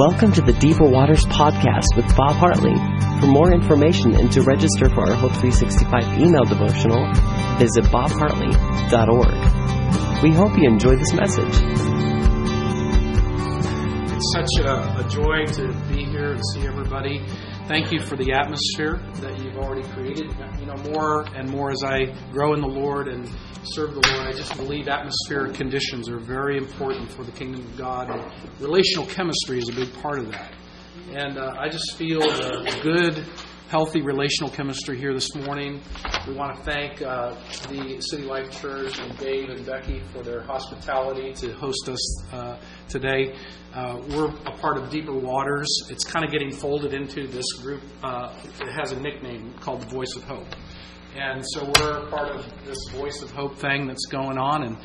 Welcome to the Deeper Waters Podcast with Bob Hartley. For more information and to register for our Hope 365 email devotional, visit bobhartley.org. We hope you enjoy this message. It's such a, a joy to be here and see everybody. Thank you for the atmosphere that you've already created. You know, more and more as I grow in the Lord and serve the Lord, I just believe atmospheric conditions are very important for the kingdom of God. And relational chemistry is a big part of that. And uh, I just feel a good, healthy relational chemistry here this morning. We want to thank uh, the City Life Church and Dave and Becky for their hospitality to host us uh, today. Uh, we're a part of Deeper Waters. It's kind of getting folded into this group. Uh, it has a nickname called the Voice of Hope. And so we're part of this Voice of Hope thing that's going on. And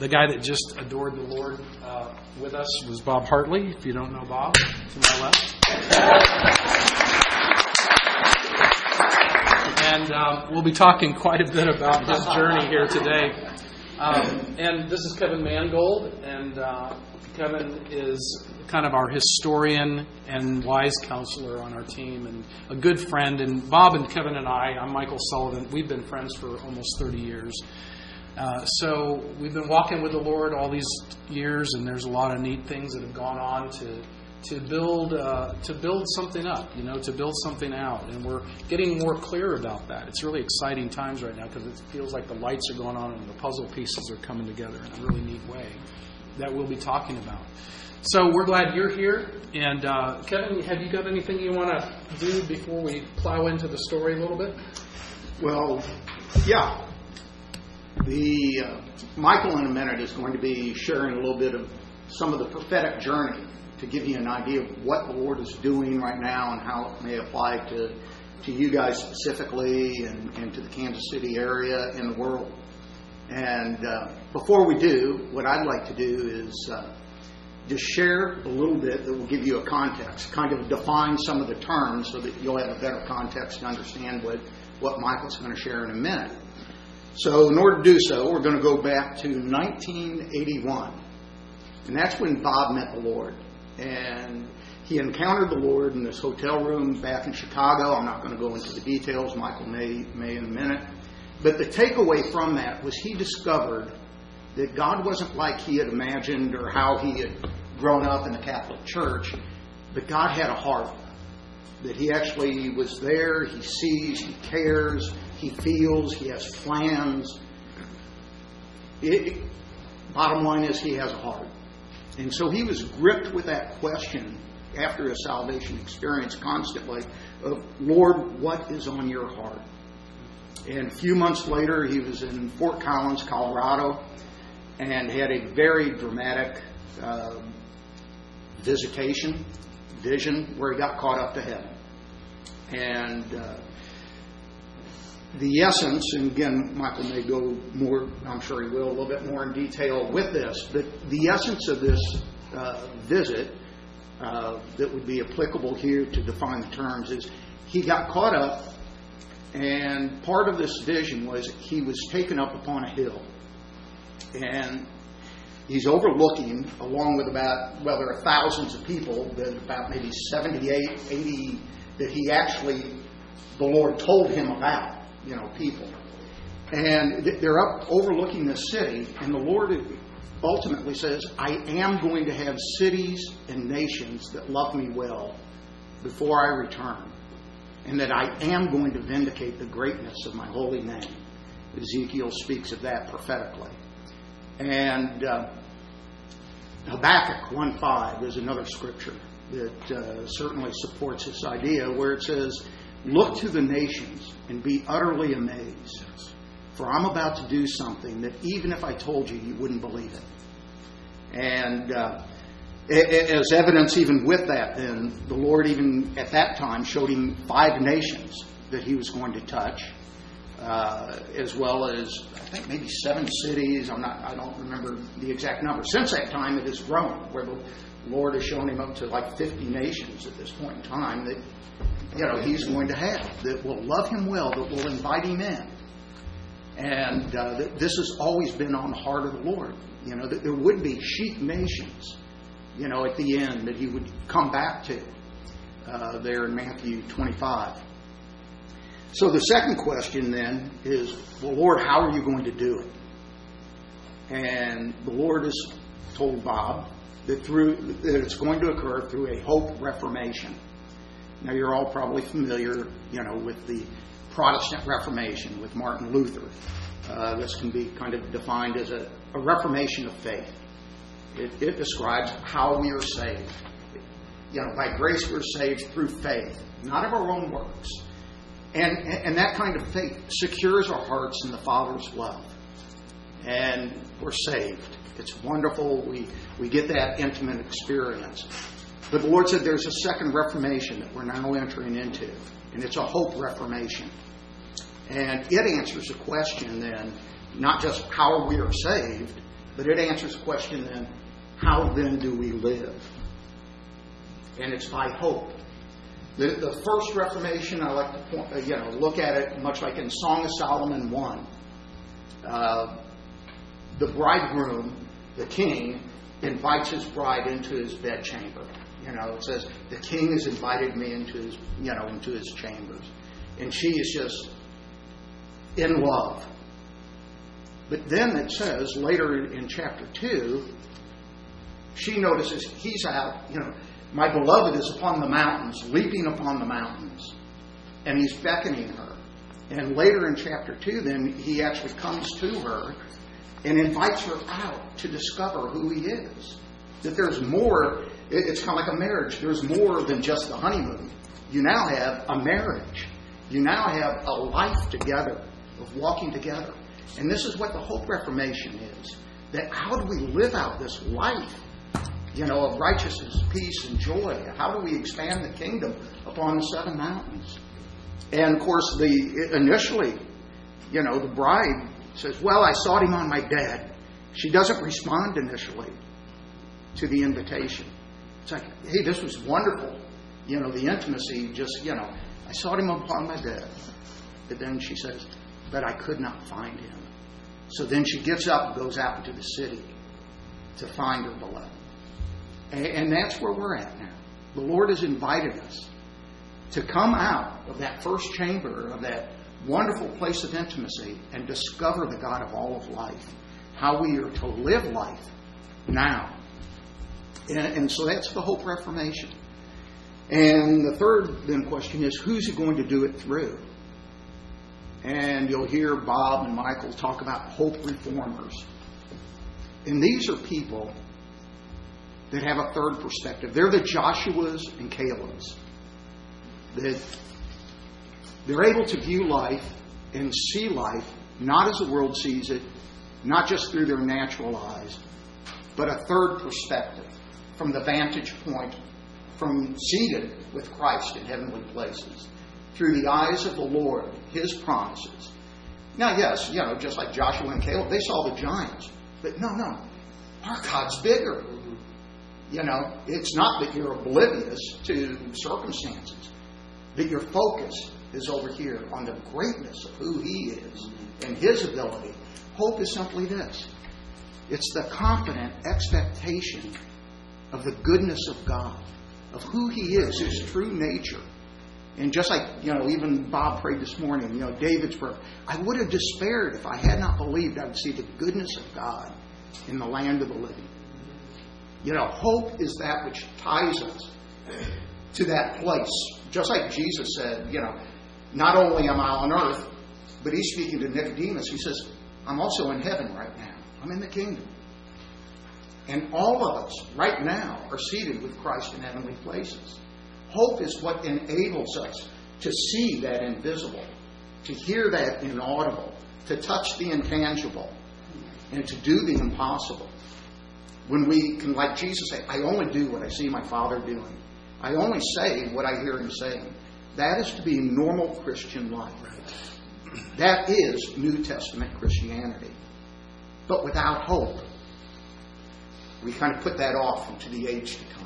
the guy that just adored the Lord uh, with us was Bob Hartley. If you don't know Bob, to my left. And um, we'll be talking quite a bit about his journey here today. Um, and this is Kevin Mangold, and uh, Kevin is kind of our historian and wise counselor on our team, and a good friend. And Bob and Kevin and I, I'm Michael Sullivan. We've been friends for almost 30 years. Uh, so we've been walking with the Lord all these years, and there's a lot of neat things that have gone on to to build uh, to build something up, you know, to build something out, and we're getting more clear about that. It's really exciting times right now because it feels like the lights are going on and the puzzle pieces are coming together in a really neat way that we'll be talking about. So we're glad you're here, and uh, Kevin, have you got anything you want to do before we plow into the story a little bit? Well, yeah. The uh, Michael in a minute is going to be sharing a little bit of some of the prophetic journey to give you an idea of what the Lord is doing right now and how it may apply to to you guys specifically and, and to the Kansas City area and the world. And uh, before we do, what I'd like to do is uh, just share a little bit that will give you a context, kind of define some of the terms so that you'll have a better context to understand what, what Michael's going to share in a minute. So, in order to do so, we're going to go back to 1981. And that's when Bob met the Lord. And he encountered the Lord in this hotel room back in Chicago. I'm not going to go into the details. Michael may, may in a minute. But the takeaway from that was he discovered that God wasn't like he had imagined or how he had grown up in the Catholic Church, but God had a heart. That he actually was there, he sees, he cares, he feels, he has plans. It, bottom line is, he has a heart. And so he was gripped with that question after his salvation experience constantly of, Lord, what is on your heart? And a few months later, he was in Fort Collins, Colorado, and had a very dramatic uh, visitation, vision, where he got caught up to heaven. And uh, the essence, and again, Michael may go more, I'm sure he will, a little bit more in detail with this, but the essence of this uh, visit uh, that would be applicable here to define the terms is he got caught up, and part of this vision was he was taken up upon a hill. And he's overlooking, along with about, well, there are thousands of people, that about maybe 78, 80 that he actually, the Lord told him about, you know, people. And they're up overlooking the city, and the Lord ultimately says, I am going to have cities and nations that love me well before I return, and that I am going to vindicate the greatness of my holy name. Ezekiel speaks of that prophetically. And uh, Habakkuk 1.5 is another scripture that uh, certainly supports this idea where it says, Look to the nations and be utterly amazed, for I'm about to do something that even if I told you, you wouldn't believe it. And uh, as evidence, even with that, then the Lord, even at that time, showed him five nations that he was going to touch uh, as well as I think maybe seven cities. I'm not. I don't remember the exact number. Since that time, it has grown, where the Lord has shown him up to like 50 nations at this point in time that you know he's going to have that will love him well, that will invite him in. And uh, this has always been on the heart of the Lord. You know that there would be sheep nations you know, at the end that he would come back to uh, there in Matthew 25. So the second question then is, well, Lord, how are you going to do it? And the Lord has told Bob that it's going to occur through a hope reformation. Now you're all probably familiar, you know, with the Protestant Reformation with Martin Luther. Uh, this can be kind of defined as a, a reformation of faith. It, it describes how we are saved. You know, by grace we're saved through faith, not of our own works. And, and that kind of faith secures our hearts in the Father's love. And we're saved. It's wonderful. We, we get that intimate experience. But the Lord said there's a second reformation that we're now entering into, and it's a hope reformation. And it answers the question then, not just how we are saved, but it answers the question then, how then do we live? And it's by hope. The, the first Reformation, I like to point, uh, you know, look at it much like in Song of Solomon 1. Uh, the bridegroom, the king, invites his bride into his bedchamber. You know, it says, the king has invited me into his, you know, into his chambers. And she is just in love. But then it says later in chapter 2, she notices he's out, you know, my beloved is upon the mountains, leaping upon the mountains. And he's beckoning her. And later in chapter 2, then, he actually comes to her and invites her out to discover who he is. That there's more, it's kind of like a marriage. There's more than just the honeymoon. You now have a marriage. You now have a life together, of walking together. And this is what the Hope Reformation is. That how do we live out this life you know, of righteousness, peace, and joy. How do we expand the kingdom upon the seven mountains? And of course, the initially, you know, the bride says, "Well, I sought him on my bed." She doesn't respond initially to the invitation. It's like, "Hey, this was wonderful." You know, the intimacy. Just you know, I sought him upon my bed. But then she says, "But I could not find him." So then she gets up and goes out into the city to find her beloved. And that's where we're at now. The Lord has invited us to come out of that first chamber, of that wonderful place of intimacy, and discover the God of all of life. How we are to live life now. And, and so that's the Hope Reformation. And the third then question is who's he going to do it through? And you'll hear Bob and Michael talk about hope reformers. And these are people that have a third perspective. They're the Joshuas and Calebs. That they're able to view life and see life not as the world sees it, not just through their natural eyes, but a third perspective from the vantage point from seated with Christ in heavenly places through the eyes of the Lord, His promises. Now, yes, you know, just like Joshua and Caleb, they saw the giants, but no, no, our God's bigger. You know, it's not that you're oblivious to circumstances, but your focus is over here on the greatness of who He is and His ability. Hope is simply this it's the confident expectation of the goodness of God, of who He is, His true nature. And just like, you know, even Bob prayed this morning, you know, David's prayer, I would have despaired if I had not believed I would see the goodness of God in the land of the living. You know, hope is that which ties us to that place. Just like Jesus said, you know, not only am I on earth, but he's speaking to Nicodemus. He says, I'm also in heaven right now. I'm in the kingdom. And all of us right now are seated with Christ in heavenly places. Hope is what enables us to see that invisible, to hear that inaudible, to touch the intangible, and to do the impossible. When we can, like Jesus, say, I only do what I see my Father doing. I only say what I hear Him saying. That is to be normal Christian life. That is New Testament Christianity. But without hope, we kind of put that off into the age to come.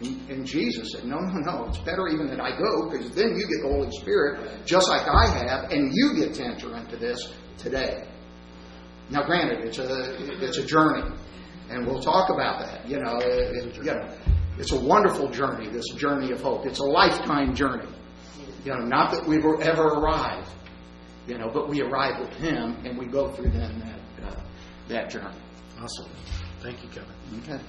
And, and Jesus said, No, no, no. It's better even that I go because then you get the Holy Spirit just like I have, and you get to enter into this today. Now, granted, it's a it's a journey, and we'll talk about that. You know, it, you know, it's a wonderful journey. This journey of hope. It's a lifetime journey. You know, not that we will ever arrive. You know, but we arrive with Him, and we go through then that uh, that journey. Awesome. Thank you, Kevin. Okay.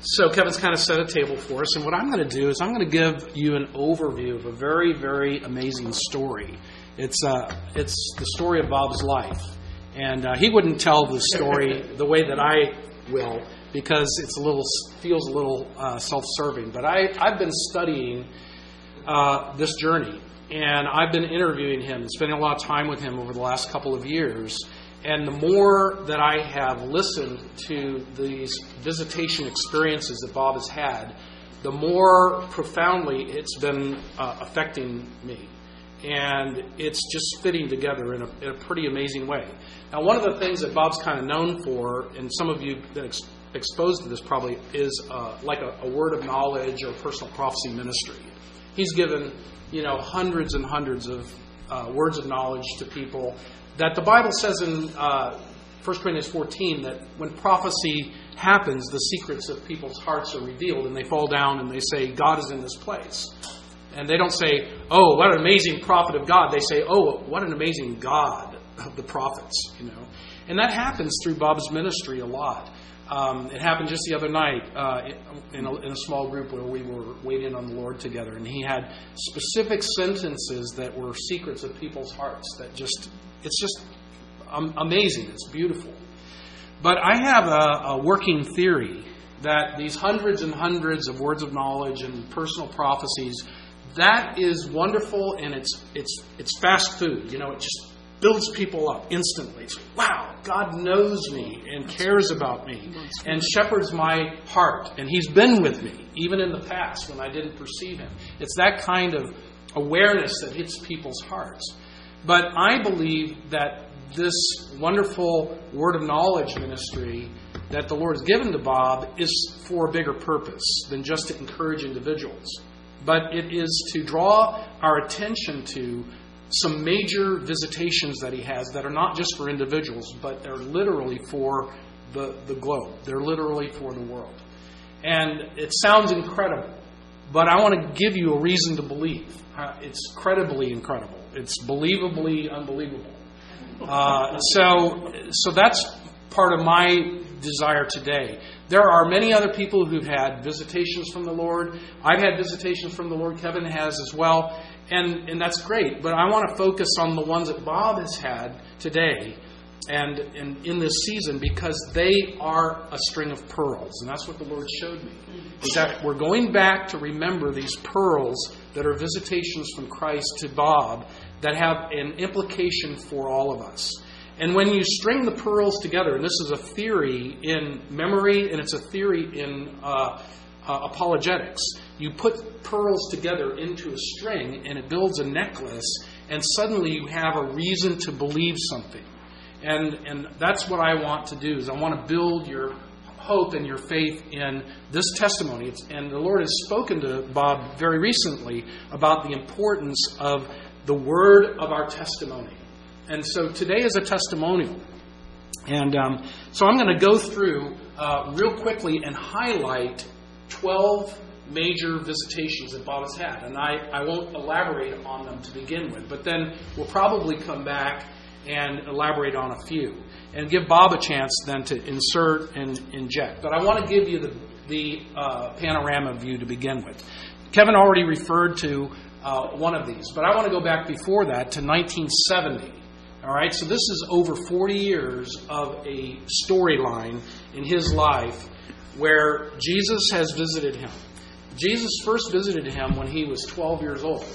So Kevin's kind of set a table for us, and what I'm going to do is I'm going to give you an overview of a very, very amazing story. It's uh, it's the story of Bob's life, and uh, he wouldn't tell the story the way that I will because it's a little feels a little uh, self-serving. But I I've been studying uh, this journey, and I've been interviewing him and spending a lot of time with him over the last couple of years. And the more that I have listened to these visitation experiences that Bob has had, the more profoundly it's been uh, affecting me. And it's just fitting together in a, in a, pretty amazing way. Now, one of the things that Bob's kind of known for, and some of you that exposed to this probably, is uh, like a, a word of knowledge or personal prophecy ministry. He's given, you know, hundreds and hundreds of uh, words of knowledge to people that the Bible says in uh, 1 Corinthians 14 that when prophecy happens, the secrets of people's hearts are revealed, and they fall down and they say, God is in this place. And they don't say, oh, what an amazing prophet of God. They say, oh, what an amazing God of the prophets, you know. And that happens through Bob's ministry a lot. Um, it happened just the other night uh, in, a, in, a, small group where we were waiting on the Lord together, and he had specific sentences that were secrets of people's hearts that just it's just amazing. It's beautiful. But I have a, a working theory that these hundreds and hundreds of words of knowledge and personal prophecies that is wonderful and it's it's it's fast food you know it just builds people up instantly. It's, wow god knows me and cares about me and shepherds my heart and he's been with me even in the past when i didn't perceive him. It's that kind of awareness that hits people's hearts. But I believe that this wonderful word of knowledge ministry that the Lord has given to Bob is for a bigger purpose than just to encourage individuals. But it is to draw our attention to some major visitations that he has that are not just for individuals, but they're literally for the, the globe. They're literally for the world. And it sounds incredible, but I want to give you a reason to believe. Uh, it's credibly incredible. It's believably unbelievable. Uh, so, so that's part of my desire today. There are many other people who've had visitations from the Lord. I've had visitations from the Lord. Kevin has as well. And, and that's great. But I want to focus on the ones that Bob has had today and, and in this season because they are a string of pearls. And that's what the Lord showed me. Is that we're going back to remember these pearls that are visitations from Christ to Bob that have an implication for all of us. And when you string the pearls together, and this is a theory in memory and it's a theory in uh, uh, apologetics, you put pearls together into a string and it builds a necklace, and suddenly you have a reason to believe something. And, and that's what I want to do is I want to build your hope and your faith in this testimony. It's, and the Lord has spoken to Bob very recently about the importance of the word of our testimony. And so today is a testimonial. And um, so I'm going to go through uh, real quickly and highlight 12 major visitations that Bob has had. And I, I won't elaborate on them to begin with, but then we'll probably come back and elaborate on a few and give Bob a chance then to insert and inject. But I want to give you the, the uh, panorama view to begin with. Kevin already referred to uh, one of these, but I want to go back before that to 1970. All right, so this is over 40 years of a storyline in his life where Jesus has visited him. Jesus first visited him when he was 12 years old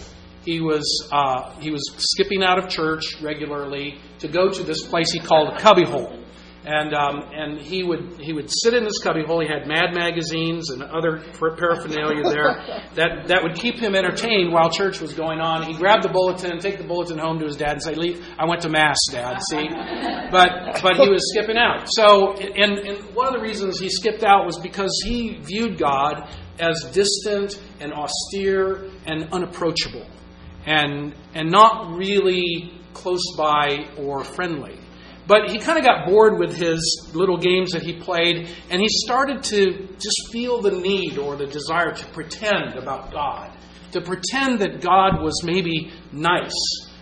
he was uh, he was skipping out of church regularly to go to this place he called a cubbyhole, and um, and he would he would sit in this cubbyhole. He had Mad magazines and other paraphernalia there that that would keep him entertained while church was going on. He grabbed the bulletin, take the bulletin home to his dad, and say, "Leave, I went to mass, Dad." See, but but he was skipping out. So and and one of the reasons he skipped out was because he viewed God as distant and austere and unapproachable and, and not really close by or friendly. But he kind of got bored with his little games that he played, and he started to just feel the need or the desire to pretend about God, to pretend that God was maybe nice,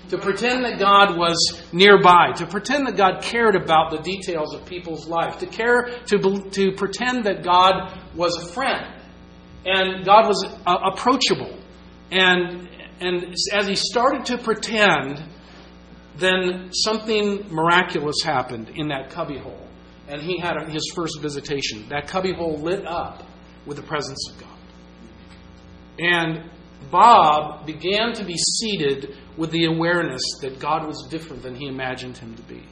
to pretend that God was nearby, to pretend that God cared about the details of people's life, to care to to pretend that God was a friend, and God was uh, approachable, and and as he started to pretend then something miraculous happened in that cubbyhole. And he had his first visitation. That cubbyhole lit up with the presence of God. And Bob began to be seated with the awareness that God was different than he imagined him to be.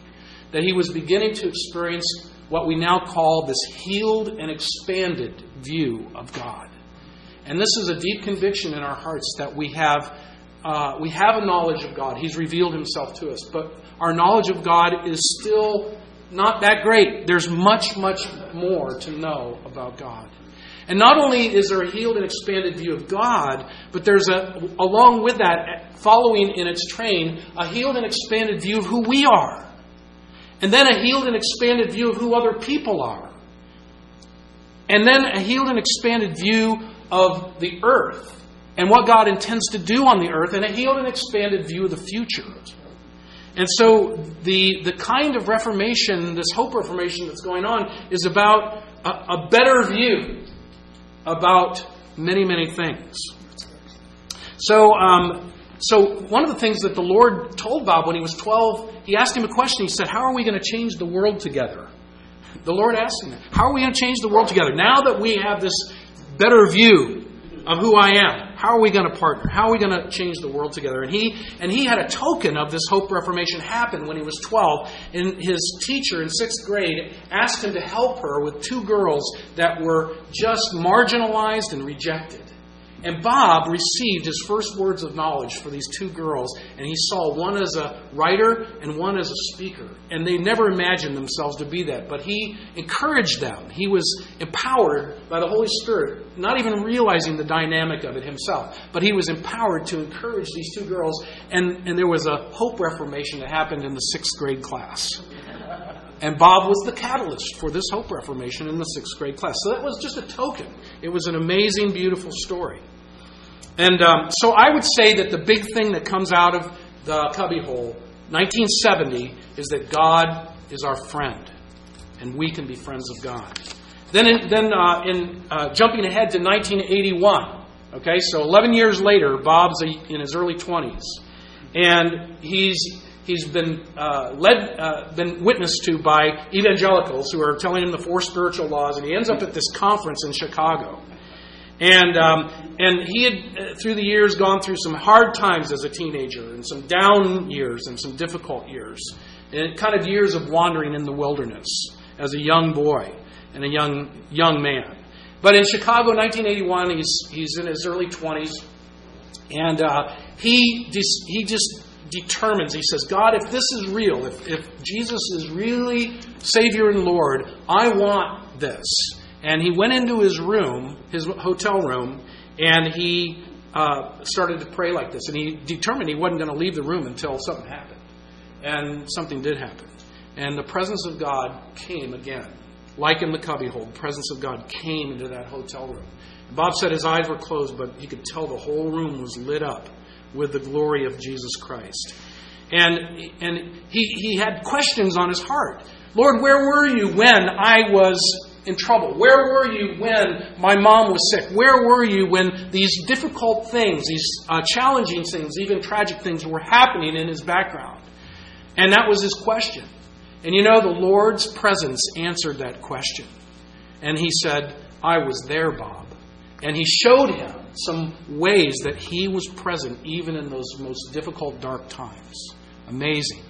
That he was beginning to experience what we now call this healed and expanded view of God. And this is a deep conviction in our hearts that we have uh, we have a knowledge of God. He's revealed himself to us. But our knowledge of God is still not that great. There's much, much more to know about God. And not only is there a healed and expanded view of God, but there's a, along with that, following in its train, a healed and expanded view of who we are. And then a healed and expanded view of who other people are. And then a healed and expanded view of the earth and what God intends to do on the earth, and a healed and expanded view of the future. And so, the, the kind of reformation, this hope reformation that's going on, is about a, a better view about many, many things. So, um, so, one of the things that the Lord told Bob when he was 12, he asked him a question. He said, How are we going to change the world together? The Lord asked him, How are we going to change the world together? Now that we have this better view of who I am. How are we going to partner? How are we going to change the world together? And he and he had a token of this Hope Reformation happen when he was 12. And his teacher in sixth grade asked him to help her with two girls that were just marginalized and rejected. And Bob received his first words of knowledge for these two girls, and he saw one as a writer and one as a speaker. And they never imagined themselves to be that, but he encouraged them. He was empowered by the Holy Spirit, not even realizing the dynamic of it himself, but he was empowered to encourage these two girls. And, and there was a hope reformation that happened in the sixth grade class. And Bob was the catalyst for this Hope Reformation in the sixth grade class. So that was just a token. It was an amazing, beautiful story. And um, so I would say that the big thing that comes out of the cubbyhole, 1970, is that God is our friend, and we can be friends of God. Then, in, then uh, in uh, jumping ahead to 1981, okay, so 11 years later, Bob's in his early 20s, and he's he's been uh, led, uh, been witnessed to by evangelicals who are telling him the four spiritual laws, and he ends up at this conference in Chicago. And um, and he had uh, through the years gone through some hard times as a teenager, and some down years, and some difficult years, and kind of years of wandering in the wilderness as a young boy and a young young man. But in Chicago, 1981, he's he's in his early 20s, and uh, he he just determines, he says, God, if this is real, if, if Jesus is really Savior and Lord, I want this. And he went into his room, his hotel room, and he uh, started to pray like this. And he determined he wasn't going to leave the room until something happened. And something did happen. And the presence of God came again. Like in the cubbyhole, the presence of God came into that hotel room. Bob said his eyes were closed, but he could tell the whole room was lit up with the glory of Jesus Christ. And, and he, he had questions on his heart. Lord, where were you when I was in trouble? Where were you when my mom was sick? Where were you when these difficult things, these uh, challenging things, even tragic things were happening in his background? And that was his question. And you know, the Lord's presence answered that question. And he said, I was there, Bob. And he showed him some ways that he was present even in those most difficult, dark times. Amazing.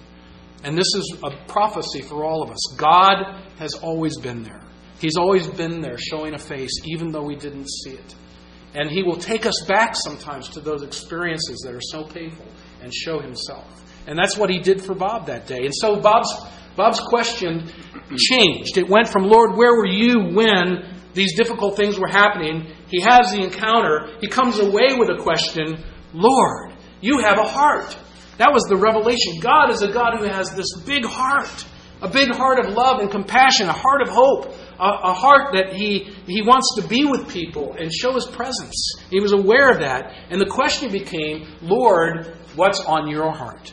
And this is a prophecy for all of us. God has always been there. He's always been there showing a face, even though we didn't see it. And He will take us back sometimes to those experiences that are so painful and show Himself. And that's what He did for Bob that day. And so Bob's, Bob's question changed. It went from, Lord, where were you when these difficult things were happening? He has the encounter. He comes away with a question Lord, you have a heart. That was the revelation. God is a God who has this big heart A big heart of love and compassion, a heart of hope, a, a heart that he, he wants to be with people and show his presence. He was aware of that. And the question became, Lord, what's on your heart?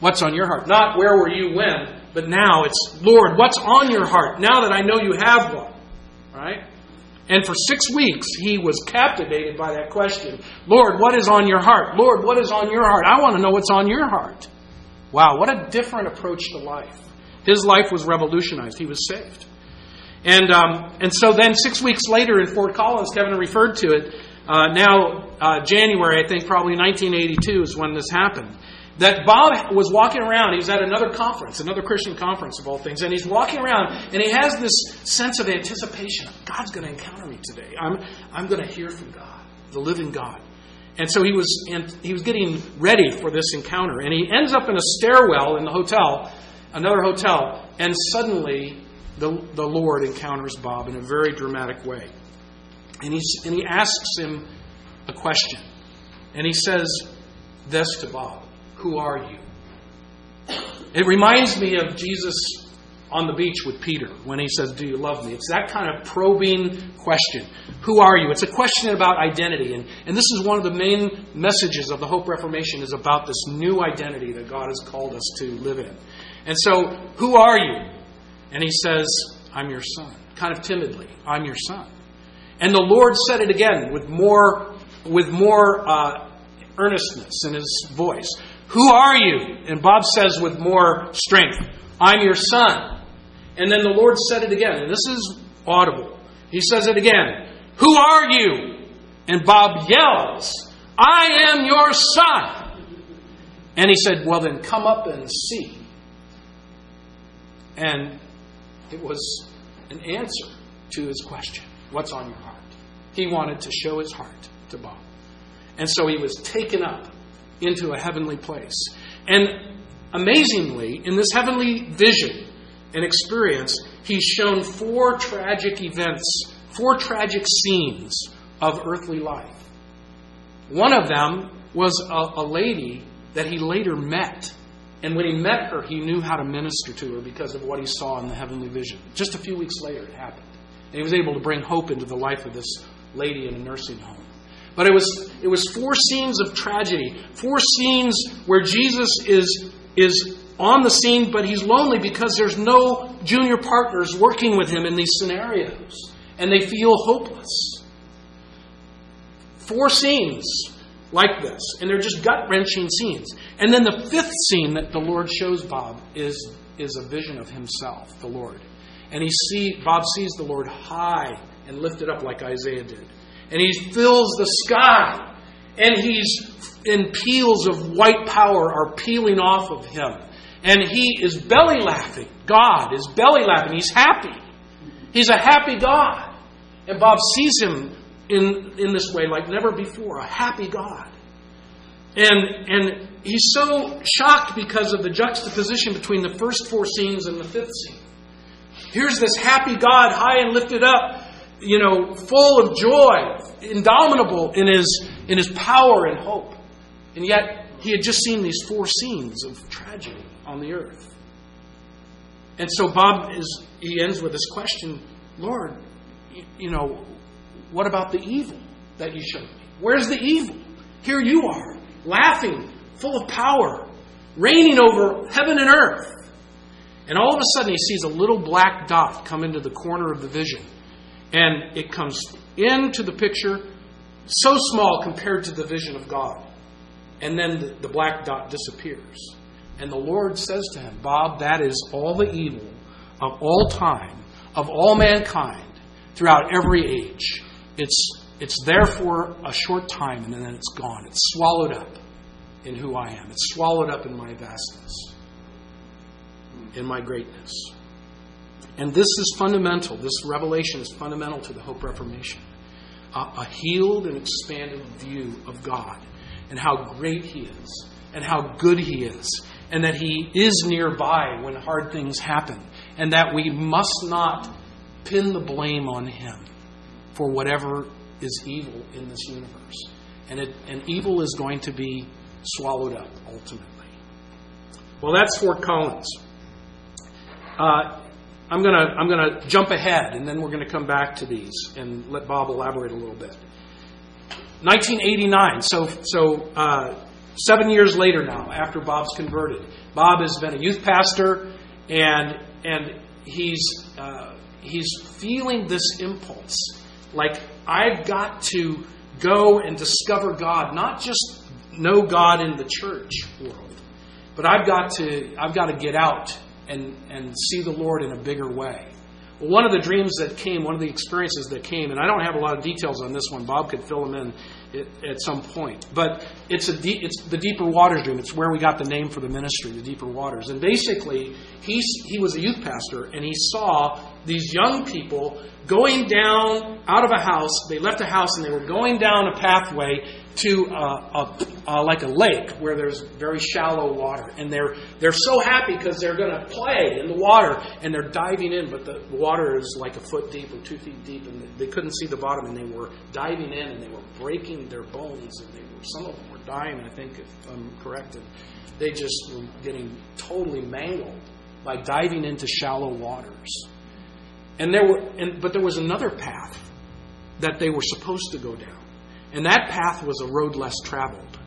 What's on your heart? Not where were you when, but now it's, Lord, what's on your heart now that I know you have one? Right? And for six weeks, he was captivated by that question Lord, what is on your heart? Lord, what is on your heart? I want to know what's on your heart. Wow, what a different approach to life. His life was revolutionized. He was saved. And, um, and so then, six weeks later in Fort Collins, Kevin referred to it. Uh, now, uh, January, I think probably 1982 is when this happened that Bob was walking around. He was at another conference, another Christian conference of all things, and he's walking around and he has this sense of anticipation. God's going to encounter me today. I'm, I'm going to hear from God, the living God. And so he was, and he was getting ready for this encounter, and he ends up in a stairwell in the hotel, another hotel, and suddenly the, the Lord encounters Bob in a very dramatic way. And, he's, and he asks him a question. And he says this to Bob who are you? It reminds me of Jesus on the beach with Peter when he says, Do you love me? It's that kind of probing question. Who are you? It's a question about identity. And, and this is one of the main messages of the Hope Reformation is about this new identity that God has called us to live in. And so, who are you? And he says, I'm your son. Kind of timidly, I'm your son. And the Lord said it again with more, with more uh, earnestness in his voice. Who are you? And Bob says with more strength, I'm your son. And then the Lord said it again, and this is audible. He says it again, Who are you? And Bob yells, I am your son. And he said, Well, then come up and see. And it was an answer to his question What's on your heart? He wanted to show his heart to Bob. And so he was taken up into a heavenly place. And amazingly, in this heavenly vision and experience, he's shown four tragic events, four tragic scenes of earthly life. One of them was a, a lady that he later met. And when he met her, he knew how to minister to her because of what he saw in the heavenly vision. Just a few weeks later, it happened. And he was able to bring hope into the life of this lady in a nursing home. But it was, it was four scenes of tragedy, four scenes where Jesus is, is on the scene, but he's lonely because there's no junior partners working with him in these scenarios, and they feel hopeless. Four scenes like this, and they're just gut wrenching scenes. And then the fifth scene that the Lord shows Bob is, is a vision of himself, the Lord. And he see, Bob sees the Lord high and lifted up like Isaiah did and he fills the sky, and he's in peals of white power are peeling off of him. And he is belly laughing. God is belly laughing. He's happy. He's a happy God. And Bob sees him in, in this way like never before a happy God. And, and he's so shocked because of the juxtaposition between the first four scenes and the fifth scene. Here's this happy God, high and lifted up, you know, full of joy, indomitable in his, in his power and hope. And yet, he had just seen these four scenes of tragedy on the earth. And so Bob is, he ends with this question Lord, you, you know, what about the evil that you showed me? Where's the evil? Here you are, laughing, full of power, reigning over heaven and earth. And all of a sudden, he sees a little black dot come into the corner of the vision. And it comes into the picture, so small compared to the vision of God. And then the, black dot disappears. And the Lord says to him, Bob, that is all the evil of all time, of all mankind, throughout every age. It's, it's there for a short time and then it's gone. It's swallowed up in who I am, it's swallowed up in my vastness, in my greatness. And this is fundamental. This revelation is fundamental to the Hope Reformation. A, a healed and expanded view of God and how great He is and how good He is and that He is nearby when hard things happen and that we must not pin the blame on Him for whatever is evil in this universe. And, it, and evil is going to be swallowed up ultimately. Well, that's Fort Collins. uh, I'm gonna I'm gonna jump ahead, and then we're gonna come back to these and let Bob elaborate a little bit. 1989. So so uh, seven years later now, after Bob's converted, Bob has been a youth pastor, and and he's uh, he's feeling this impulse, like I've got to go and discover God, not just know God in the church world, but I've got to I've got to get out and and see the Lord in a bigger way. One of the dreams that came, one of the experiences that came, and I don't have a lot of details on this one. Bob could fill them in at some point. But it's a deep, it's the deeper waters dream. It's where we got the name for the ministry, the deeper waters. And basically, he he was a youth pastor, and he saw these young people going down out of a house. They left a house and they were going down a pathway to uh, a, a, like a lake where there's very shallow water, and they're they're so happy because they're going to play in the water, and they're diving in, but the water is like a foot deep or two feet deep, and they couldn't see the bottom, and they were diving in, and they were breaking their bones, and they were some of them were dying. I think if I'm correct, and they just were getting totally mangled by diving into shallow waters. And there were, and, but there was another path that they were supposed to go down. And that path was a road less traveled.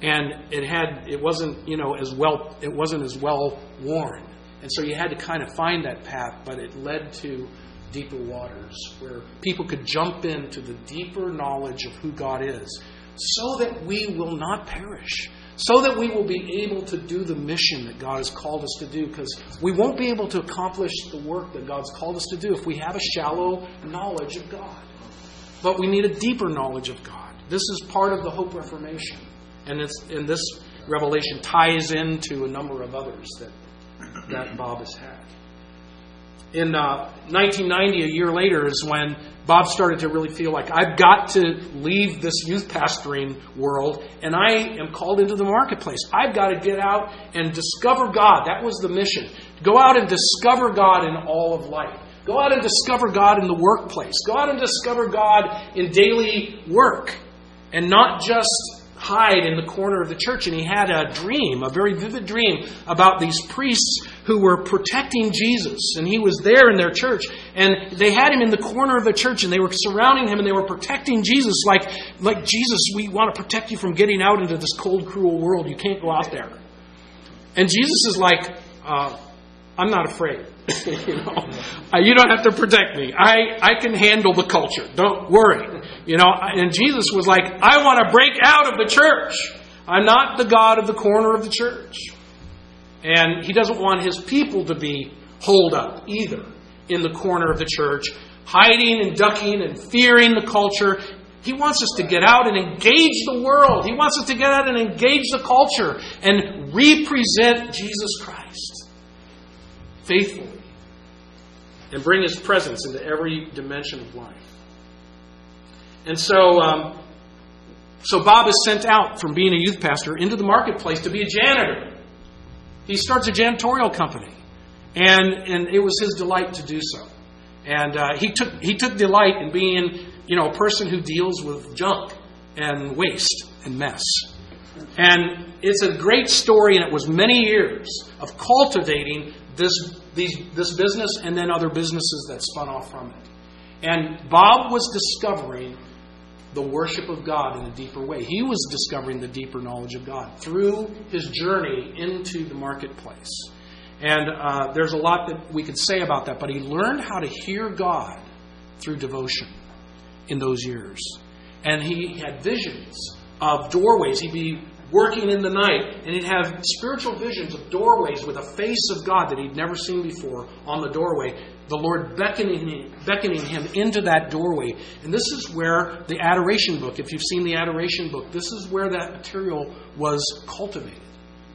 And it had it wasn't, you know, as well it wasn't as well worn. And so you had to kind of find that path, but it led to deeper waters where people could jump into the deeper knowledge of who God is so that we will not perish so that we will be able to do the mission that God has called us to do because we won't be able to accomplish the work that God's called us to do if we have a shallow knowledge of God. But we need a deeper knowledge of God. This is part of the Hope Reformation. And, and this revelation ties into a number of others that, that Bob has had. In uh, 1990, a year later, is when Bob started to really feel like I've got to leave this youth pastoring world and I am called into the marketplace. I've got to get out and discover God. That was the mission. Go out and discover God in all of life. Go out and discover God in the workplace. Go out and discover God in daily work and not just hide in the corner of the church. And he had a dream, a very vivid dream, about these priests who were protecting Jesus. And he was there in their church. And they had him in the corner of the church and they were surrounding him and they were protecting Jesus like, like Jesus, we want to protect you from getting out into this cold, cruel world. You can't go out there. And Jesus is like, uh, I'm not afraid. you, know, uh, you don't have to protect me. I, I can handle the culture. Don't worry. You know, and Jesus was like, I want to break out of the church. I'm not the God of the corner of the church. And he doesn't want his people to be holed up either in the corner of the church, hiding and ducking and fearing the culture. He wants us to get out and engage the world. He wants us to get out and engage the culture and represent Jesus Christ faithfully and bring his presence into every dimension of life. And so, um, so Bob is sent out from being a youth pastor into the marketplace to be a janitor. He starts a janitorial company, and and it was his delight to do so. And uh, he took he took delight in being you know a person who deals with junk and waste and mess. And it's a great story, and it was many years of cultivating this these, this business and then other businesses that spun off from it. And Bob was discovering the worship of God in a deeper way. He was discovering the deeper knowledge of God through his journey into the marketplace. And uh, there's a lot that we could say about that, but he learned how to hear God through devotion in those years. And he had visions of doorways. He'd be working in the night, and he'd have spiritual visions of doorways with a face of God that he'd never seen before on the doorway. The Lord beckoning, him, beckoning him into that doorway. And this is where the adoration book, if you've seen the adoration book, this is where that material was cultivated,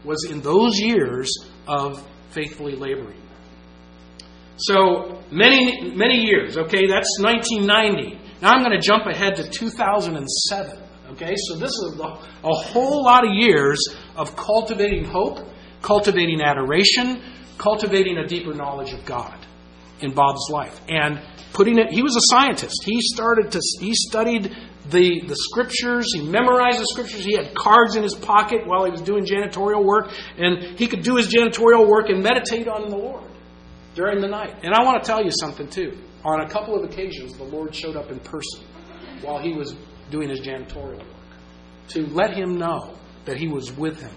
was in those years of faithfully laboring. So many, many years, okay, that's 1990. Now I'm going to jump ahead to 2007. Okay, so this is a, whole lot of years of cultivating hope, cultivating adoration, cultivating a deeper knowledge of God in Bob's life. And putting it, he was a scientist. He started to, he studied the, the scriptures, he memorized the scriptures, he had cards in his pocket while he was doing janitorial work, and he could do his janitorial work and meditate on the Lord. during the night. And I want to tell you something, too. On a couple of occasions, the Lord showed up in person while he was doing his janitorial work to let him know that he was with him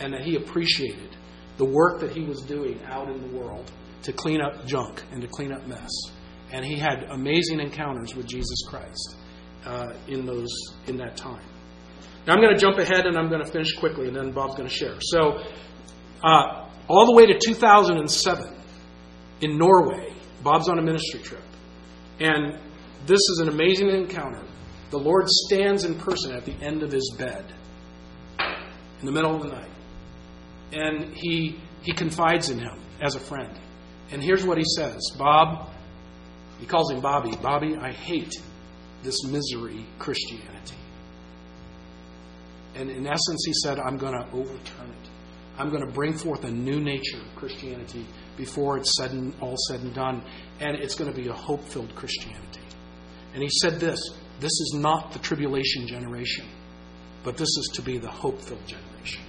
and that he appreciated the work that he was doing out in the world to clean up junk and to clean up mess. And he had amazing encounters with Jesus Christ uh, in those in that time. Now I'm going to jump ahead and I'm going to finish quickly, and then Bob's going to share. So, uh, all the way to 2007 in Norway, Bob's on a ministry trip, and this is an amazing encounter. The Lord stands in person at the end of his bed in the middle of the night, and he he confides in him as a friend. And here's what he says, Bob. He calls him Bobby. Bobby, I hate this misery Christianity. And in essence, he said, I'm going to overturn it. I'm going to bring forth a new nature of Christianity before it's said and, all said and done. And it's going to be a hope filled Christianity. And he said this this is not the tribulation generation, but this is to be the hope filled generation.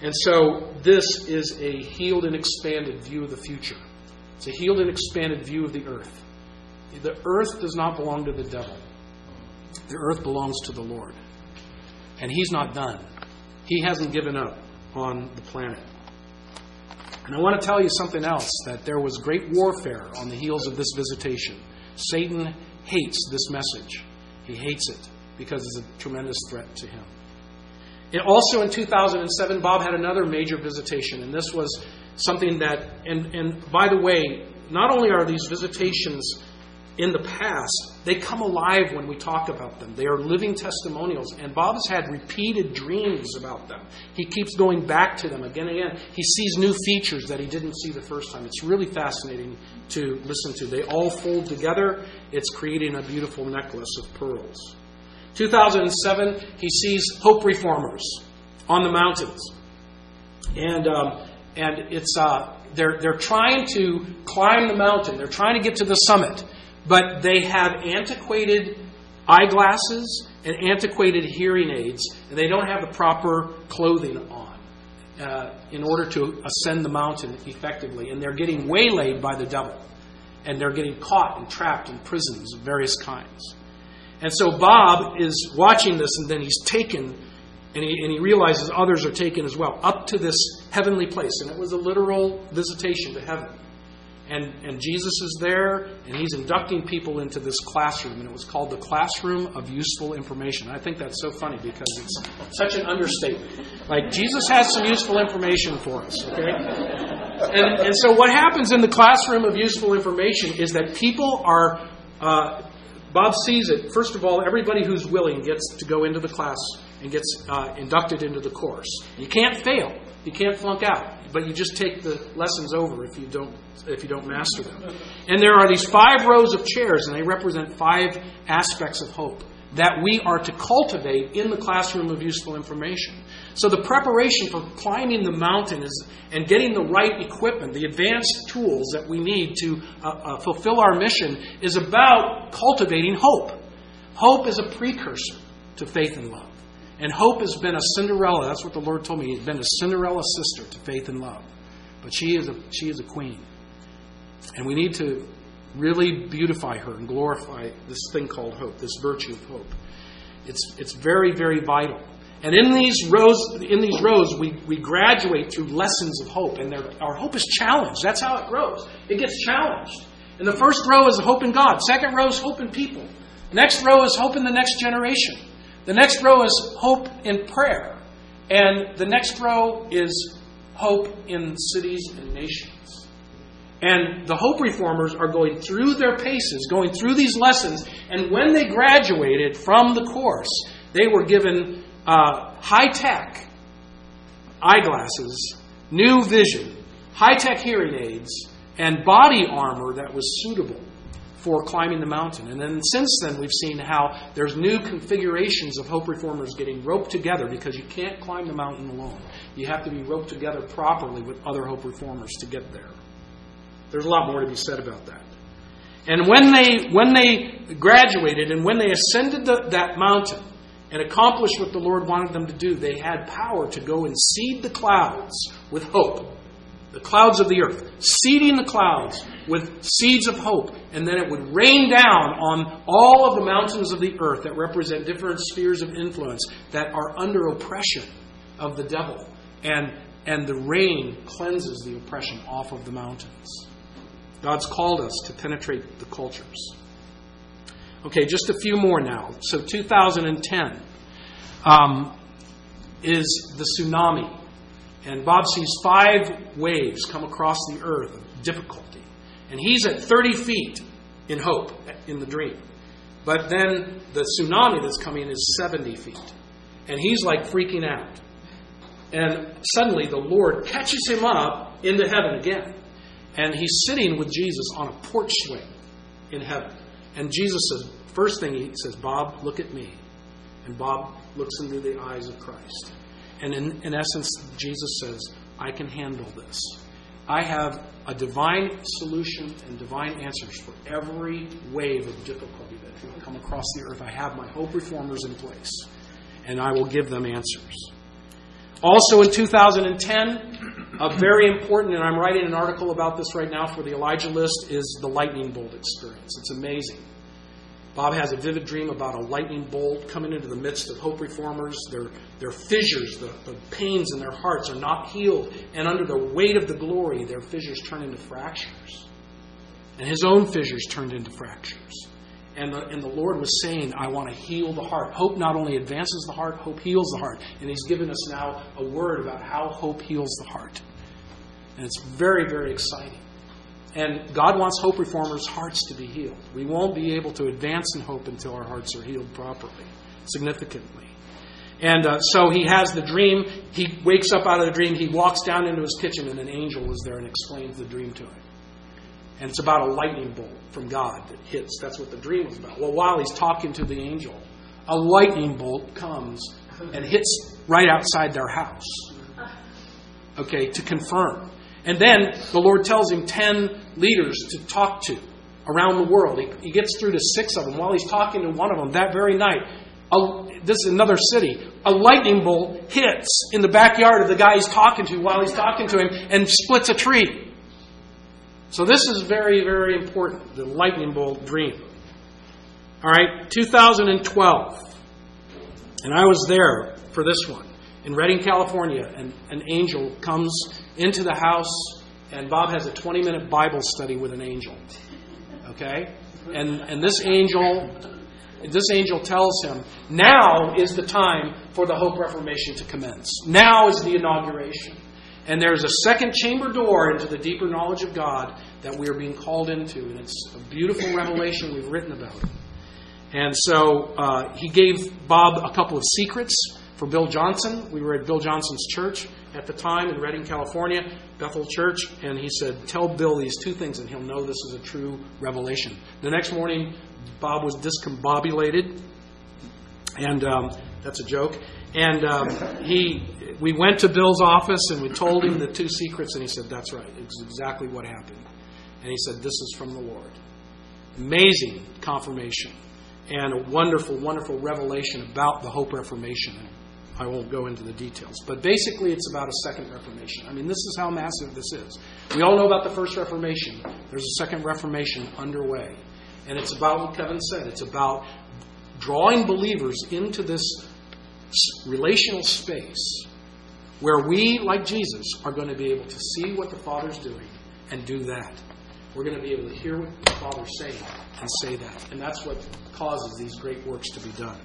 And so this is a healed and expanded view of the future. It's a healed and expanded view of the earth. The earth does not belong to the devil, the earth belongs to the Lord. And he's not done, he hasn't given up on the planet. And I want to tell you something else that there was great warfare on the heels of this visitation. Satan hates this message. He hates it because it's a tremendous threat to him. And also in 2007, Bob had another major visitation, and this was something that, and, and by the way, not only are these visitations in the past, they come alive when we talk about them. They are living testimonials, and Bob has had repeated dreams about them. He keeps going back to them again and again. He sees new features that he didn't see the first time. It's really fascinating to listen to. They all fold together, it's creating a beautiful necklace of pearls. 2007, he sees hope reformers on the mountains. And, um, and it's, uh, they're, they're trying to climb the mountain, they're trying to get to the summit, but they have antiquated eyeglasses and antiquated hearing aids, and they don't have the proper clothing on uh, in order to ascend the mountain effectively. And they're getting waylaid by the devil, and they're getting caught and trapped in prisons of various kinds. And so Bob is watching this, and then he's taken, and he, and he realizes others are taken as well, up to this heavenly place. And it was a literal visitation to heaven. And, and Jesus is there, and he's inducting people into this classroom, and it was called the Classroom of Useful Information. I think that's so funny because it's such an understatement. Like, Jesus has some useful information for us, okay? And, and so, what happens in the Classroom of Useful Information is that people are uh, Bob sees it. First of all, everybody who's willing gets to go into the class and gets uh, inducted into the course. You can't fail. You can't flunk out, but you just take the lessons over if you don't if you don't master them. And there are these five rows of chairs, and they represent five aspects of hope that we are to cultivate in the classroom of useful information. So the preparation for climbing the mountain is, and getting the right equipment, the advanced tools that we need to uh, uh, fulfill our mission, is about cultivating hope. Hope is a precursor to faith and love. And hope has been a Cinderella. That's what the Lord told me. He's been a Cinderella sister to faith and love. But she is a, she is a queen. And we need to really beautify her and glorify this thing called hope, this virtue of hope. It's, it's very, very vital. And in these rows, in these rows, we, we graduate through lessons of hope, and our hope is challenged. That's how it grows. It gets challenged. And the first row is hope in God. Second row is hope in people. Next row is hope in the next generation. The next row is hope in prayer. And the next row is hope in cities and nations. And the Hope Reformers are going through their paces, going through these lessons. And when they graduated from the course, they were given uh, high tech eyeglasses, new vision, high tech hearing aids, and body armor that was suitable for climbing the mountain. And then since then, we've seen how there's new configurations of Hope Reformers getting roped together because you can't climb the mountain alone. You have to be roped together properly with other Hope Reformers to get there. There's a lot more to be said about that. And when they, when they graduated and when they ascended the, that mountain and accomplished what the Lord wanted them to do, they had power to go and seed the clouds with hope the clouds of the earth, seeding the clouds with seeds of hope, and then it would rain down on all of the mountains of the earth that represent different spheres of influence that are under oppression of the devil. And, and the rain cleanses the oppression off of the mountains. God's called us to penetrate the cultures. Okay, just a few more now. So 2010 um, is the tsunami. And Bob sees five waves come across the earth of difficulty. And he's at 30 feet in hope in the dream. But then the tsunami that's coming is 70 feet. And he's like freaking out. And suddenly the Lord catches him up into heaven again. And he's sitting with Jesus on a porch swing in heaven. And Jesus says, first thing he says, Bob, look at me. And Bob looks into the eyes of Christ. And in, in essence, Jesus says, I can handle this. I have a divine solution and divine answers for every wave of difficulty that will come across the earth. I have my hope reformers in place, and I will give them answers. Also in 2010, a very important, and I'm writing an article about this right now for the Elijah list, is the lightning bolt experience. It's amazing. Bob has a vivid dream about a lightning bolt coming into the midst of hope reformers. Their, their fissures, the, the pains in their hearts are not healed. And under the weight of the glory, their fissures turn into fractures. And his own fissures turned into fractures. And the, and the Lord was saying, I want to heal the heart. Hope not only advances the heart, hope heals the heart. And He's given us now a word about how hope heals the heart. And it's very, very exciting. And God wants hope reformers' hearts to be healed. We won't be able to advance in hope until our hearts are healed properly, significantly. And uh, so he has the dream. He wakes up out of the dream. He walks down into his kitchen, and an angel is there and explains the dream to him. And it's about a lightning bolt from God that hits. That's what the dream was about. Well, while he's talking to the angel, a lightning bolt comes and hits right outside their house. Okay, to confirm. And then the Lord tells him 10 leaders to talk to around the world. He, he gets through to six of them. While he's talking to one of them that very night, a, this is another city, a lightning bolt hits in the backyard of the guy he's talking to while he's talking to him and splits a tree. So this is very, very important the lightning bolt dream. All right, 2012. And I was there for this one in Redding, California, and an angel comes into the house, and Bob has a 20 minute Bible study with an angel. Okay? And, and this angel. This angel tells him, now is the time for the Hope Reformation to commence. Now is the inauguration. And there's a second chamber door into the deeper knowledge of God that we are being called into. And it's a beautiful revelation we've written about it. And so uh, he gave Bob a couple of secrets for Bill Johnson. We were at Bill Johnson's church at the time in Redding, California, Bethel Church, and he said, Tell Bill these two things, and he'll know this is a true revelation. The next morning, Bob was discombobulated, and um, that's a joke. And um, he, we went to Bill's office and we told him the two secrets, and he said, That's right. It's exactly what happened. And he said, This is from the Lord. Amazing confirmation and a wonderful, wonderful revelation about the Hope Reformation. I won't go into the details. But basically, it's about a second Reformation. I mean, this is how massive this is. We all know about the first Reformation. There's a second Reformation underway. And it's about what Kevin said it's about drawing believers into this relational space where we, like Jesus, are going to be able to see what the Father's doing and do that. We're going to be able to hear what the Father's saying and say that. And that's what causes these great works to be done.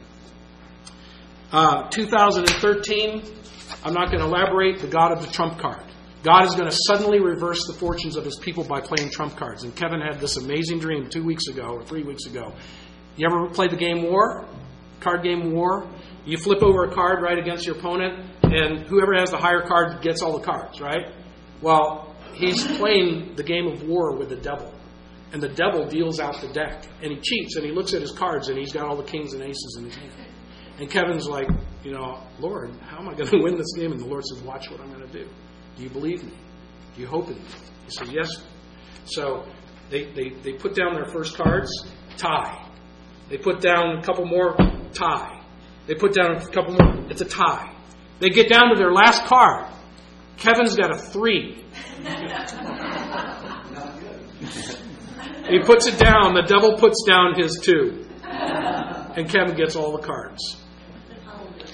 Uh, 2013, I'm not going to elaborate, the God of the trump card. God is going to suddenly reverse the fortunes of his people by playing trump cards. And Kevin had this amazing dream two weeks ago or three weeks ago. You ever play the game War? Card game War? You flip over a card right against your opponent, and whoever has the higher card gets all the cards, right? Well, he's playing the game of war with the devil. And the devil deals out the deck. And he cheats, and he looks at his cards, and he's got all the kings and aces in his hand. And Kevin's like, you know, Lord, how am I going to win this game? And the Lord says, watch what I'm going to do. Do you believe me? Do you hope in me? He said, yes. So they, they, they put down their first cards, tie. They put down a couple more, tie. They put down a couple more, it's a tie. They get down to their last card. Kevin's got a three. he puts it down. The devil puts down his two. And Kevin gets all the cards.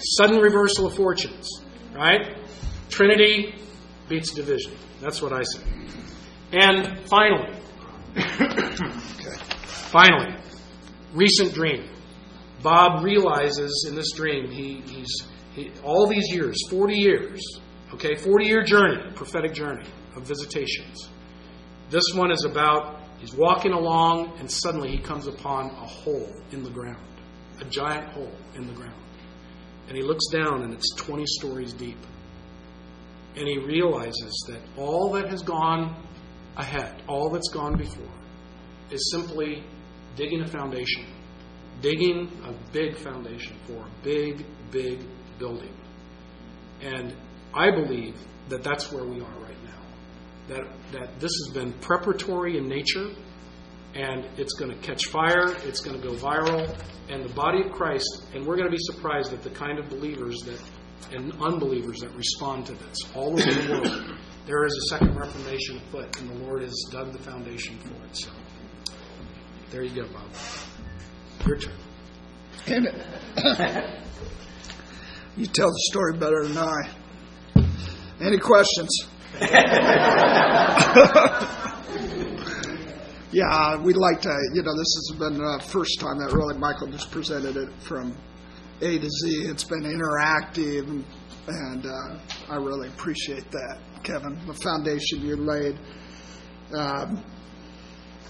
Sudden reversal of fortunes, right? Trinity beats division. That's what I say. And finally, okay. finally, recent dream. Bob realizes in this dream he, he's he, all these years, 40 years, okay, 40 year journey, prophetic journey of visitations. This one is about he's walking along and suddenly he comes upon a hole in the ground, a giant hole in the ground. And he looks down and it's 20 stories deep. And he realizes that all that has gone ahead, all that's gone before, is simply digging a foundation, digging a big foundation for a big, big building. And I believe that that's where we are right now. That, that this has been preparatory in nature, and it's going to catch fire, it's going to go viral, and the body of Christ, and we're going to be surprised at the kind of believers that and unbelievers that respond to this all over the world. There is a second Reformation afoot, and the Lord has dug the foundation for it. So there you go, Bob. Your turn. Amen. you tell the story better than I. Any questions? yeah, we'd like to, you know, this has been the first time that really Michael just presented it from A to Z. It's been interactive, and, and uh, I really appreciate that, Kevin, the foundation you laid. Um,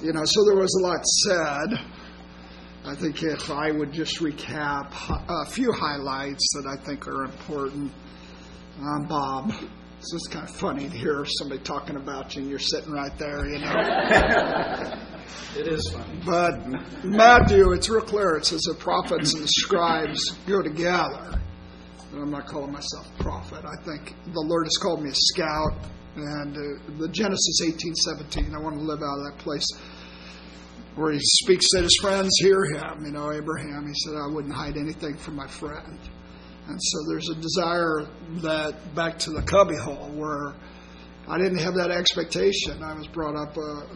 you know, so there was a lot said. I think if I would just recap a few highlights that I think are important. Um, Bob, it's just kind of funny to hear somebody talking about you and you're sitting right there, you know. It is funny. But Matthew, it's real clear. It says the prophets and the scribes go together. And I'm not calling myself a prophet. I think the Lord has called me a scout. And uh, the Genesis 18:17, I want to live out of that place where he speaks that his friends hear him. You know, Abraham, he said, I wouldn't hide anything from my friend. And so there's a desire that back to the cubbyhole where I didn't have that expectation. I was brought up a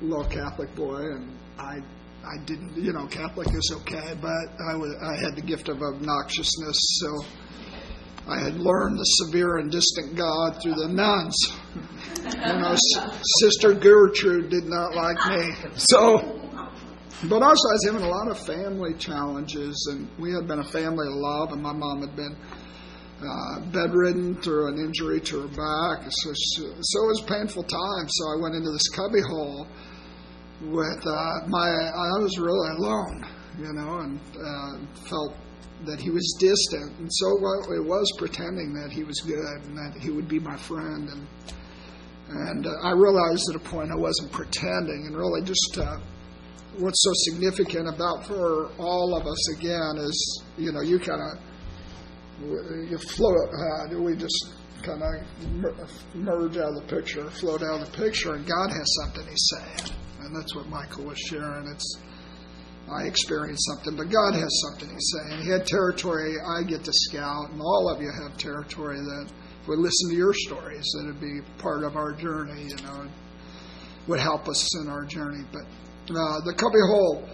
little Catholic boy, and I I didn't, you know, Catholic is okay, but I was I had the gift of obnoxiousness, so I had learned the severe and distant God through the nuns. You know, S- Sister Gertrude did not like me, so but also, I was having a lot of family challenges, and we had been a family of love, and my mom had been uh, bedridden through an injury to her back. So, she, so it was painful time. So I went into this cubbyhole with uh, my, I was really alone, you know, and uh, felt that he was distant. And so it was pretending that he was good and that he would be my friend. And, and uh, I realized at a point I wasn't pretending and really just uh, what's so significant about for all of us again is you know you kind of you float uh, we just kind of merge out of the picture float out of the picture and god has something he's saying. And that's what michael was sharing. It's i experienced something but god has something he's saying. He had territory i get to scout and all of you have territory that if we listen to your stories that would be part of our journey you know would help us in our journey. But uh, the cubby hole,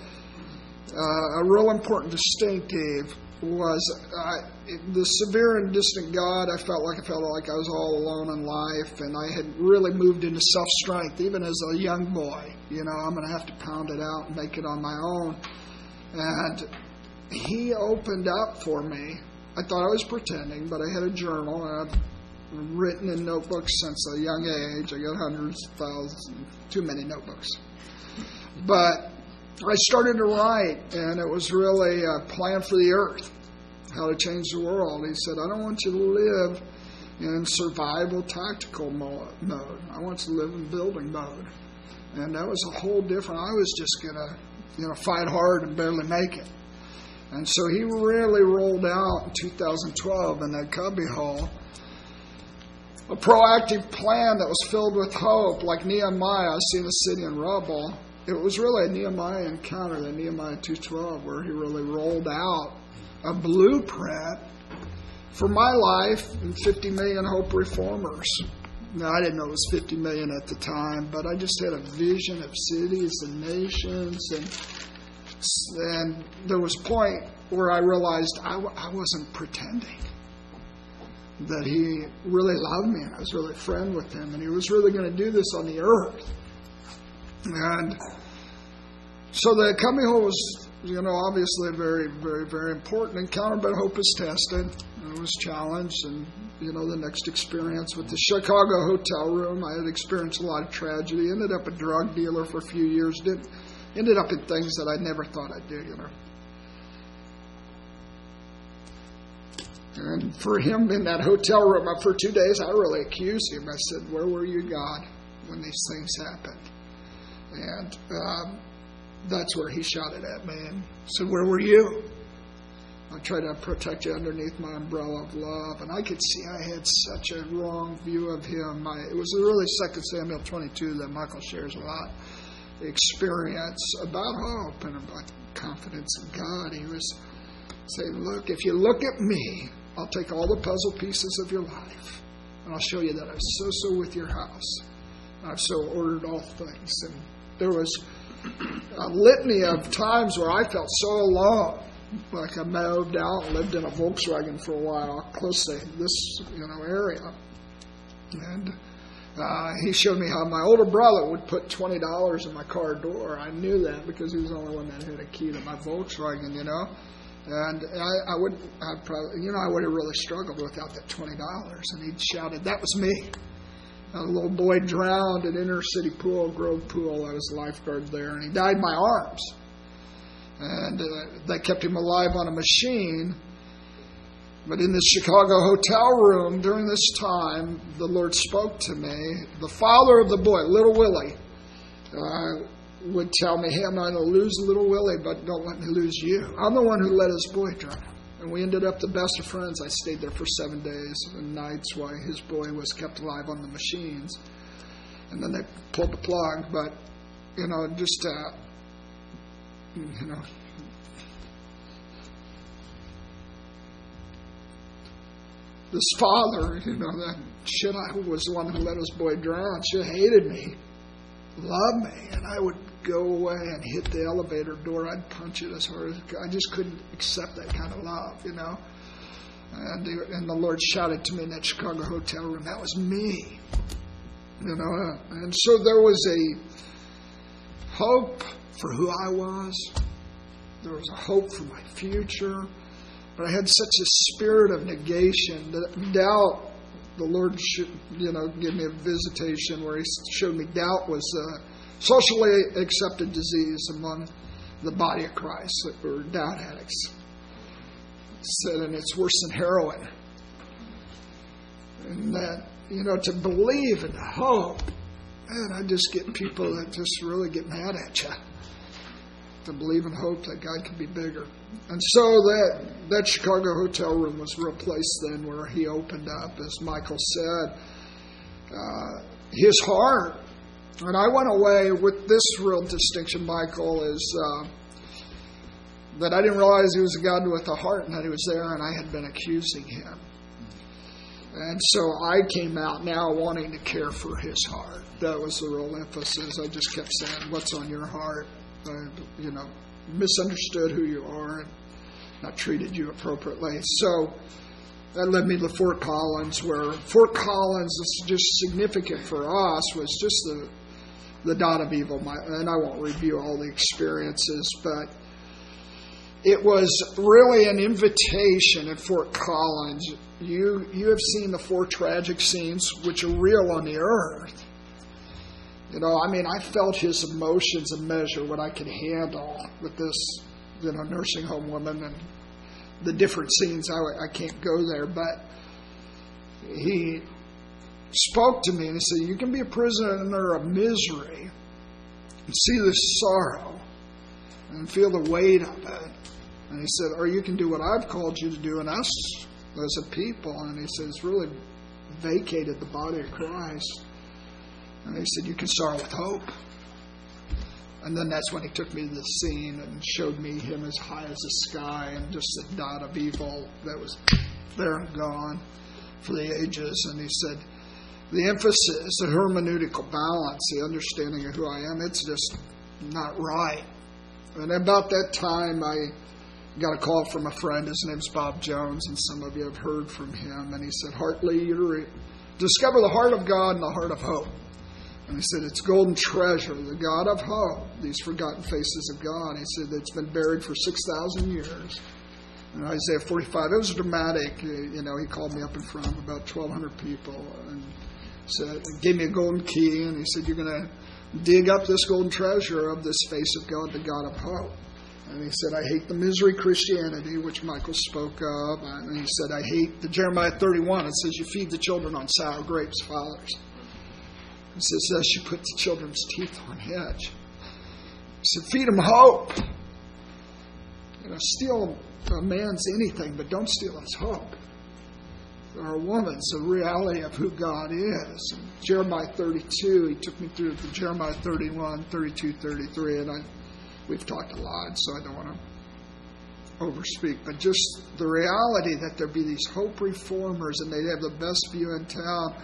uh, a real important distinctive was uh, the severe and distant God. I felt like I felt like I was all alone in life, and I had really moved into self strength, even as a young boy. You know, I'm going to have to pound it out and make it on my own. And He opened up for me. I thought I was pretending, but I had a journal, and I've written in notebooks since a young age. I got hundreds, thousands, too many notebooks. But I started to write, and it was really a plan for the earth, how to change the world. He said, I don't want you to live in survival tactical mode. I want you to live in building mode. And that was a whole different, I was just going to, you know, fight hard and barely make it. And so he really rolled out in 2012 in that cubbyhole a proactive plan that was filled with hope, like Nehemiah, seeing the city in rubble it was really a Nehemiah encounter, the Nehemiah 2.12, where he really rolled out a blueprint for my life and 50 million Hope reformers. now I didn't know it was 50 million at the time, but I just had a vision of cities and nations, and and there was a point where I realized I, w- I wasn't pretending that he really loved me and I was really a friend with him and he was really going to do this on the earth. And so the coming home was, you know, obviously very, very, very important encounter, but hope is tested. It was challenged and, you know, the next experience with the Chicago hotel room, I had experienced a lot of tragedy, ended up a drug dealer for a few years, did, ended up in things that I never thought I'd do, you know. And for him in that hotel room for two days, I really accused him. I said, Where were you, God, when these things happened? And um, that's where he shot it at me and said, Where were you? I tried to protect you underneath my umbrella of love. And I could see I had such a wrong view of him. I, it was really 2 Samuel 22 that Michael shares a lot. Experience about hope and about confidence in God. He was saying, Look, if you look at me, I'll take all the puzzle pieces of your life and I'll show you that I'm so so with your house. I've so ordered all things. And there was a litany of times where I felt so alone. Like I moved out and lived in a Volkswagen for a while, close to this you know area. And uh, he showed me how my older brother would put twenty dollars in my car door. I knew that because he was the only one that had a key to my Volkswagen, you know. And I, I would, I'd probably, you know, I would have really struggled without that twenty dollars. And he shouted, "That was me." A little boy drowned in inner city pool, Grove Pool. I was a lifeguard there, and he died in my arms. And uh, they kept him alive on a machine. But in the Chicago hotel room during this time, the Lord spoke to me. The father of the boy, little Willie, uh, would tell me, Hey, I'm not going to lose little Willie, but don't let me lose you. I'm the one who let his boy drown. And we ended up the best of friends. I stayed there for seven days and nights while his boy was kept alive on the machines. And then they pulled the plug. But, you know, just, uh, you know, this father, you know, that shit, I was the one who let his boy drown. She hated me, loved me, and I would go away and hit the elevator door. I'd punch it as hard as I just couldn't accept that kind of love, you know. And the, and the Lord shouted to me in that Chicago hotel room, "That was me," you know. And so there was a hope for who I was. There was a hope for my future. But I had such a spirit of negation, that doubt. The Lord, should, you know, give me a visitation where He showed me doubt was a socially accepted disease among the body of Christ, or doubt addicts. Said, and it's worse than heroin. And that, you know, to believe and hope, man, I just get people that just really get mad at you to believe and hope that God can be bigger. And so that that Chicago hotel room was place then where he opened up, as Michael said, uh, his heart. And I went away with this real distinction, Michael, is uh, that I didn't realize he was a God with a heart and that he was there and I had been accusing him. And so I came out now wanting to care for his heart. That was the real emphasis. I just kept saying, What's on your heart? uh, you know, misunderstood who you are and not treated you appropriately. So that led me to Fort Collins, where Fort Collins is just significant for us was just the the dot of evil. My, and I won't review all the experiences, but it was really an invitation at Fort Collins. You you have seen the four tragic scenes which are real on the earth you know, I mean, I felt his emotions and measure what I could handle with this, you know, nursing home woman and the different scenes. I, I can't go there, but he spoke to me and he said, You can be a prisoner of misery and see this sorrow and feel the weight of it. And he said, Or you can do what I've called you to do in us as a people. And he said, It's Really vacated the body of Christ. And he said, You can sorrow with hope. And then that's when he took me to the scene and showed me him as high as the sky and just a dot of evil that was there and gone for the ages. And he said, the emphasis, the hermeneutical balance, the understanding of who I am, it's just not right. And about that time, I got a call from a friend. His name's Bob Jones, and some of you have heard from him. And he said, Hartley, you discover the heart of God and the heart of hope. And he said, It's golden treasure, the God of hope, these forgotten faces of God. He said, It's been buried for 6,000 years. And Isaiah 45, it was dramatic. You know, he called me up in front of about 1,200 people and said, gave me a golden key, and he said, You're going to dig up this golden treasure of this face of God, the God of hope. And he said, I hate the misery Christianity, which Michael spoke of. And he said, I hate the Jeremiah 31. It says, You feed the children on sour grapes, fathers. He says, Thus you put the children's teeth on edge. He said, Feed them hope. You know, steal a man's anything, but don't steal his hope. Or a woman's the reality of who God is. Jeremiah 32, he took me through Jeremiah 31, 32, 33, and I we've talked a lot, so I don't want to overspeak, but just the reality that there be these hope reformers and they'd have the best view in town,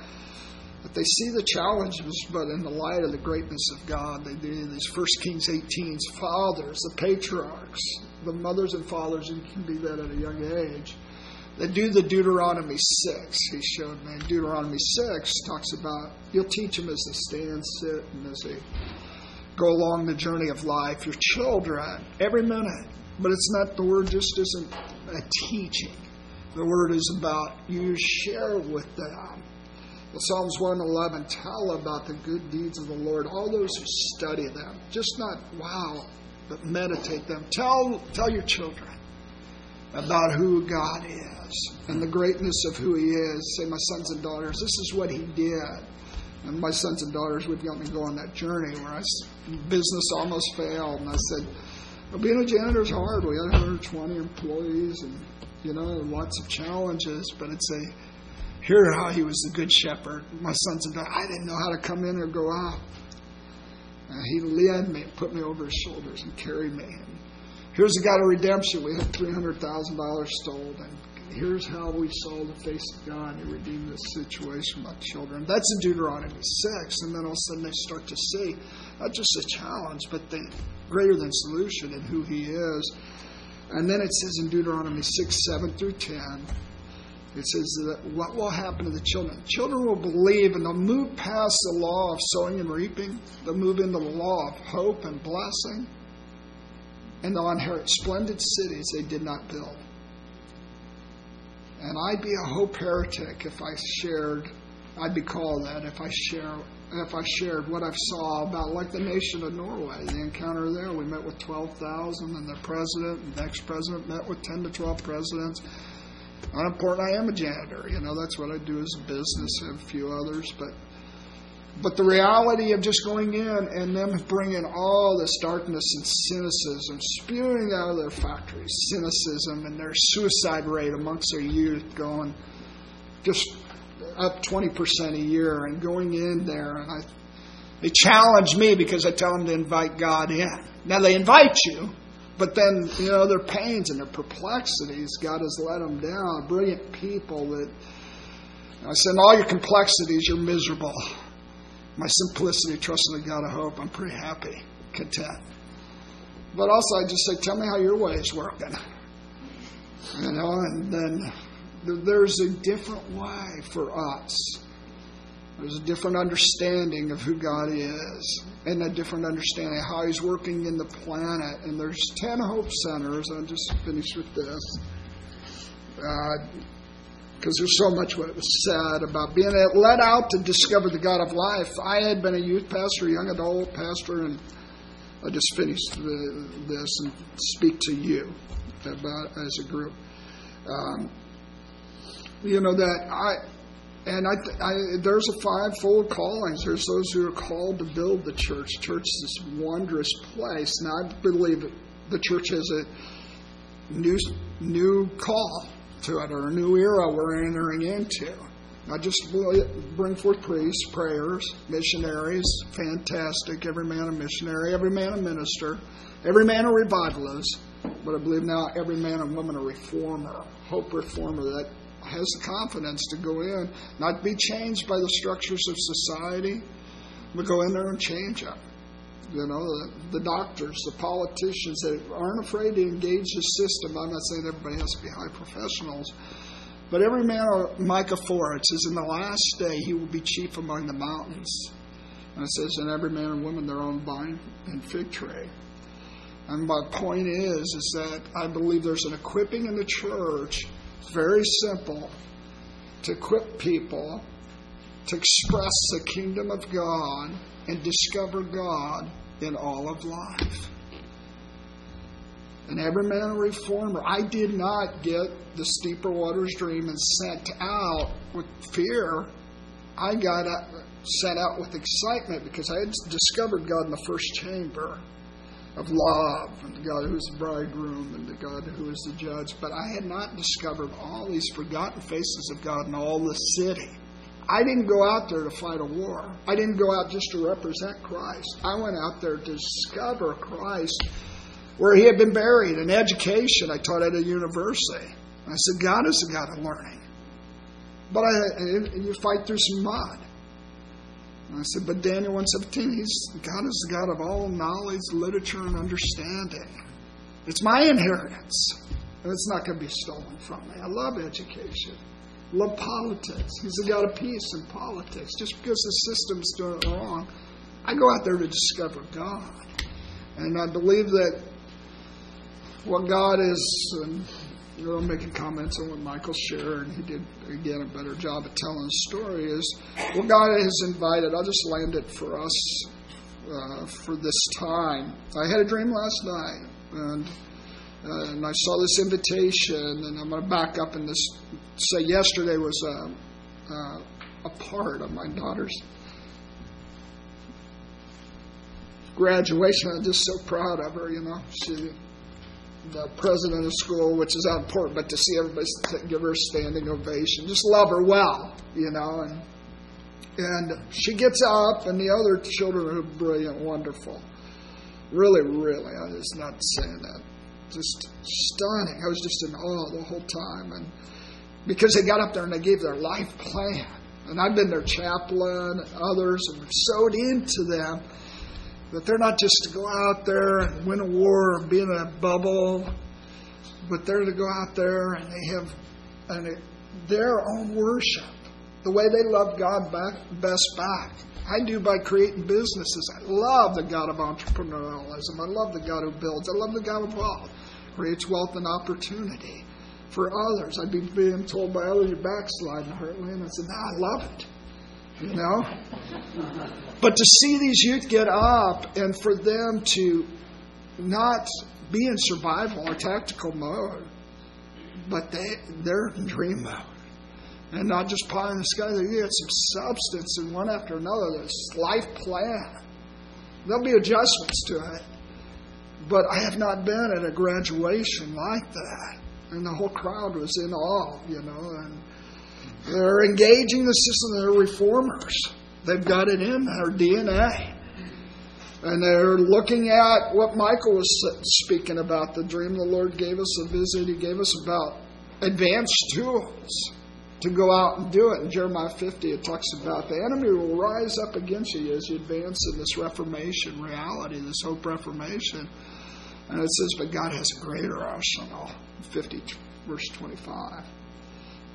that they see the challenges, but in the light of the greatness of God, they do these First Kings 18's fathers, the patriarchs, the mothers and fathers, and can be that at a young age. They do the Deuteronomy 6, he showed me. Deuteronomy 6 talks about, you'll teach them as they stand, sit, and as they go along the journey of life, your children, every minute. But it's not, the word just isn't a teaching. The word is about you share with them. The Psalms 111 tell about the good deeds of the Lord, all those who study them. Just not wow, but meditate them. Tell, tell your children about who God is and the greatness of who He is. Say, my sons and daughters, this is what He did. And my sons and daughters would help me go on that journey where I, business almost failed. And I said, well, being a janitor is hard. We had 120 employees and, you know, lots of challenges. But it's a, here how he was the good shepherd. My sons and daughters, I didn't know how to come in or go out. And he led me, put me over his shoulders, and carried me. And here's the God of redemption. We had $300,000 stolen here's how we saw the face of God and redeem this situation my children. That's in Deuteronomy 6. And then all of a sudden they start to see not just a challenge, but the greater than solution in who He is. And then it says in Deuteronomy 6, 7 through 10, it says that what will happen to the children? Children will believe and they'll move past the law of sowing and reaping. They'll move into the law of hope and blessing. And they'll inherit splendid cities they did not build and I'd be a hope heretic if I shared. I'd be called that if I share if I shared what I saw about like the nation of Norway, the encounter there. We met with twelve thousand, and the president and the ex president met with ten to twelve presidents. Unimportant, I am a janitor. You know that's what I do as a business. and a few others, but but the reality of just going in and them bringing all this darkness and cynicism, spewing out of their factories, cynicism and their suicide rate amongst their youth going just up 20% a year and going in there. And I, they challenge me because I tell them to invite God in. Now they invite you, but then, you know, their pains and their perplexities, God has let them down. Brilliant people that I said, all your complexities, you're miserable my simplicity, trusting the God of hope, I'm pretty happy, content. But also, I just say, tell me how your way is working. You know, and then there's a different way for us. There's a different understanding of who God is, and a different understanding of how He's working in the planet. And there's 10 Hope Centers. I'll just finish with this. Uh, because there's so much what was said about being led out to discover the God of life. I had been a youth pastor, young adult pastor, and I just finished the, this and speak to you about as a group. Um, you know that I. And I, I, there's a fivefold callings. There's those who are called to build the church. Church is this wondrous place. And I believe the church has a new, new call to it, or a new era we're entering into. I just bring forth priests, prayers, missionaries, fantastic, every man a missionary, every man a minister, every man a revivalist, but I believe now every man and woman a reformer, hope reformer, that has the confidence to go in, not be changed by the structures of society, but go in there and change them. You know, the, the doctors, the politicians that aren't afraid to engage the system. I'm not saying everybody has to be high professionals, but every man, Micah 4, it says, In the last day he will be chief among the mountains. And it says, And every man and woman their own vine and fig tree. And my point is, is that I believe there's an equipping in the church, very simple, to equip people to express the kingdom of God and discover God in all of life. And every man a reformer. I did not get the steeper waters dream and sent out with fear. I got sent out with excitement because I had discovered God in the first chamber of love and the God who is the bridegroom and the God who is the judge. But I had not discovered all these forgotten faces of God in all the city. I didn't go out there to fight a war. I didn't go out just to represent Christ. I went out there to discover Christ where he had been buried in education. I taught at a university. I said, God is a God of learning. But I, you fight through some mud. And I said, but Daniel 117, he's God is the God of all knowledge, literature, and understanding. It's my inheritance. And it's not going to be stolen from me. I love education. Love politics. He's the God of peace in politics. Just because the system's doing it wrong, I go out there to discover God. And I believe that what God is, and know, making comments on what Michael shared, and he did again a better job of telling the story. Is what God has invited. I'll just land it for us uh, for this time. I had a dream last night, and uh, and I saw this invitation, and I'm going to back up and this say yesterday was a, uh, a part of my daughter's graduation. I'm just so proud of her. You know, she the president of school, which is not important, but to see everybody give her a standing ovation, just love her well, you know. And and she gets up, and the other children are brilliant, wonderful, really, really. I was not saying that, just stunning. I was just in awe the whole time, and because they got up there and they gave their life plan, and I've been their chaplain, and others, and sewed into them that they're not just to go out there and win a war or be in a bubble, but they're to go out there and they have an, their own worship, the way they love God back, best back. I do by creating businesses. I love the God of entrepreneurialism. I love the God who builds. I love the God of wealth, creates wealth and opportunity for others. I'd be being told by others, you're backsliding, Hartley. I said, no, I love it you know? But to see these youth get up and for them to not be in survival or tactical mode, but they, they're in dream mode. And not just pie in the sky, they get some substance and one after another, this life plan. There'll be adjustments to it. But I have not been at a graduation like that. And the whole crowd was in awe, you know, and they're engaging the system. They're reformers. They've got it in their DNA. And they're looking at what Michael was speaking about the dream the Lord gave us, a visit He gave us about advanced tools to go out and do it. In Jeremiah 50, it talks about the enemy will rise up against you as you advance in this Reformation reality, this hope Reformation. And it says, but God has a greater arsenal. 50, verse 25.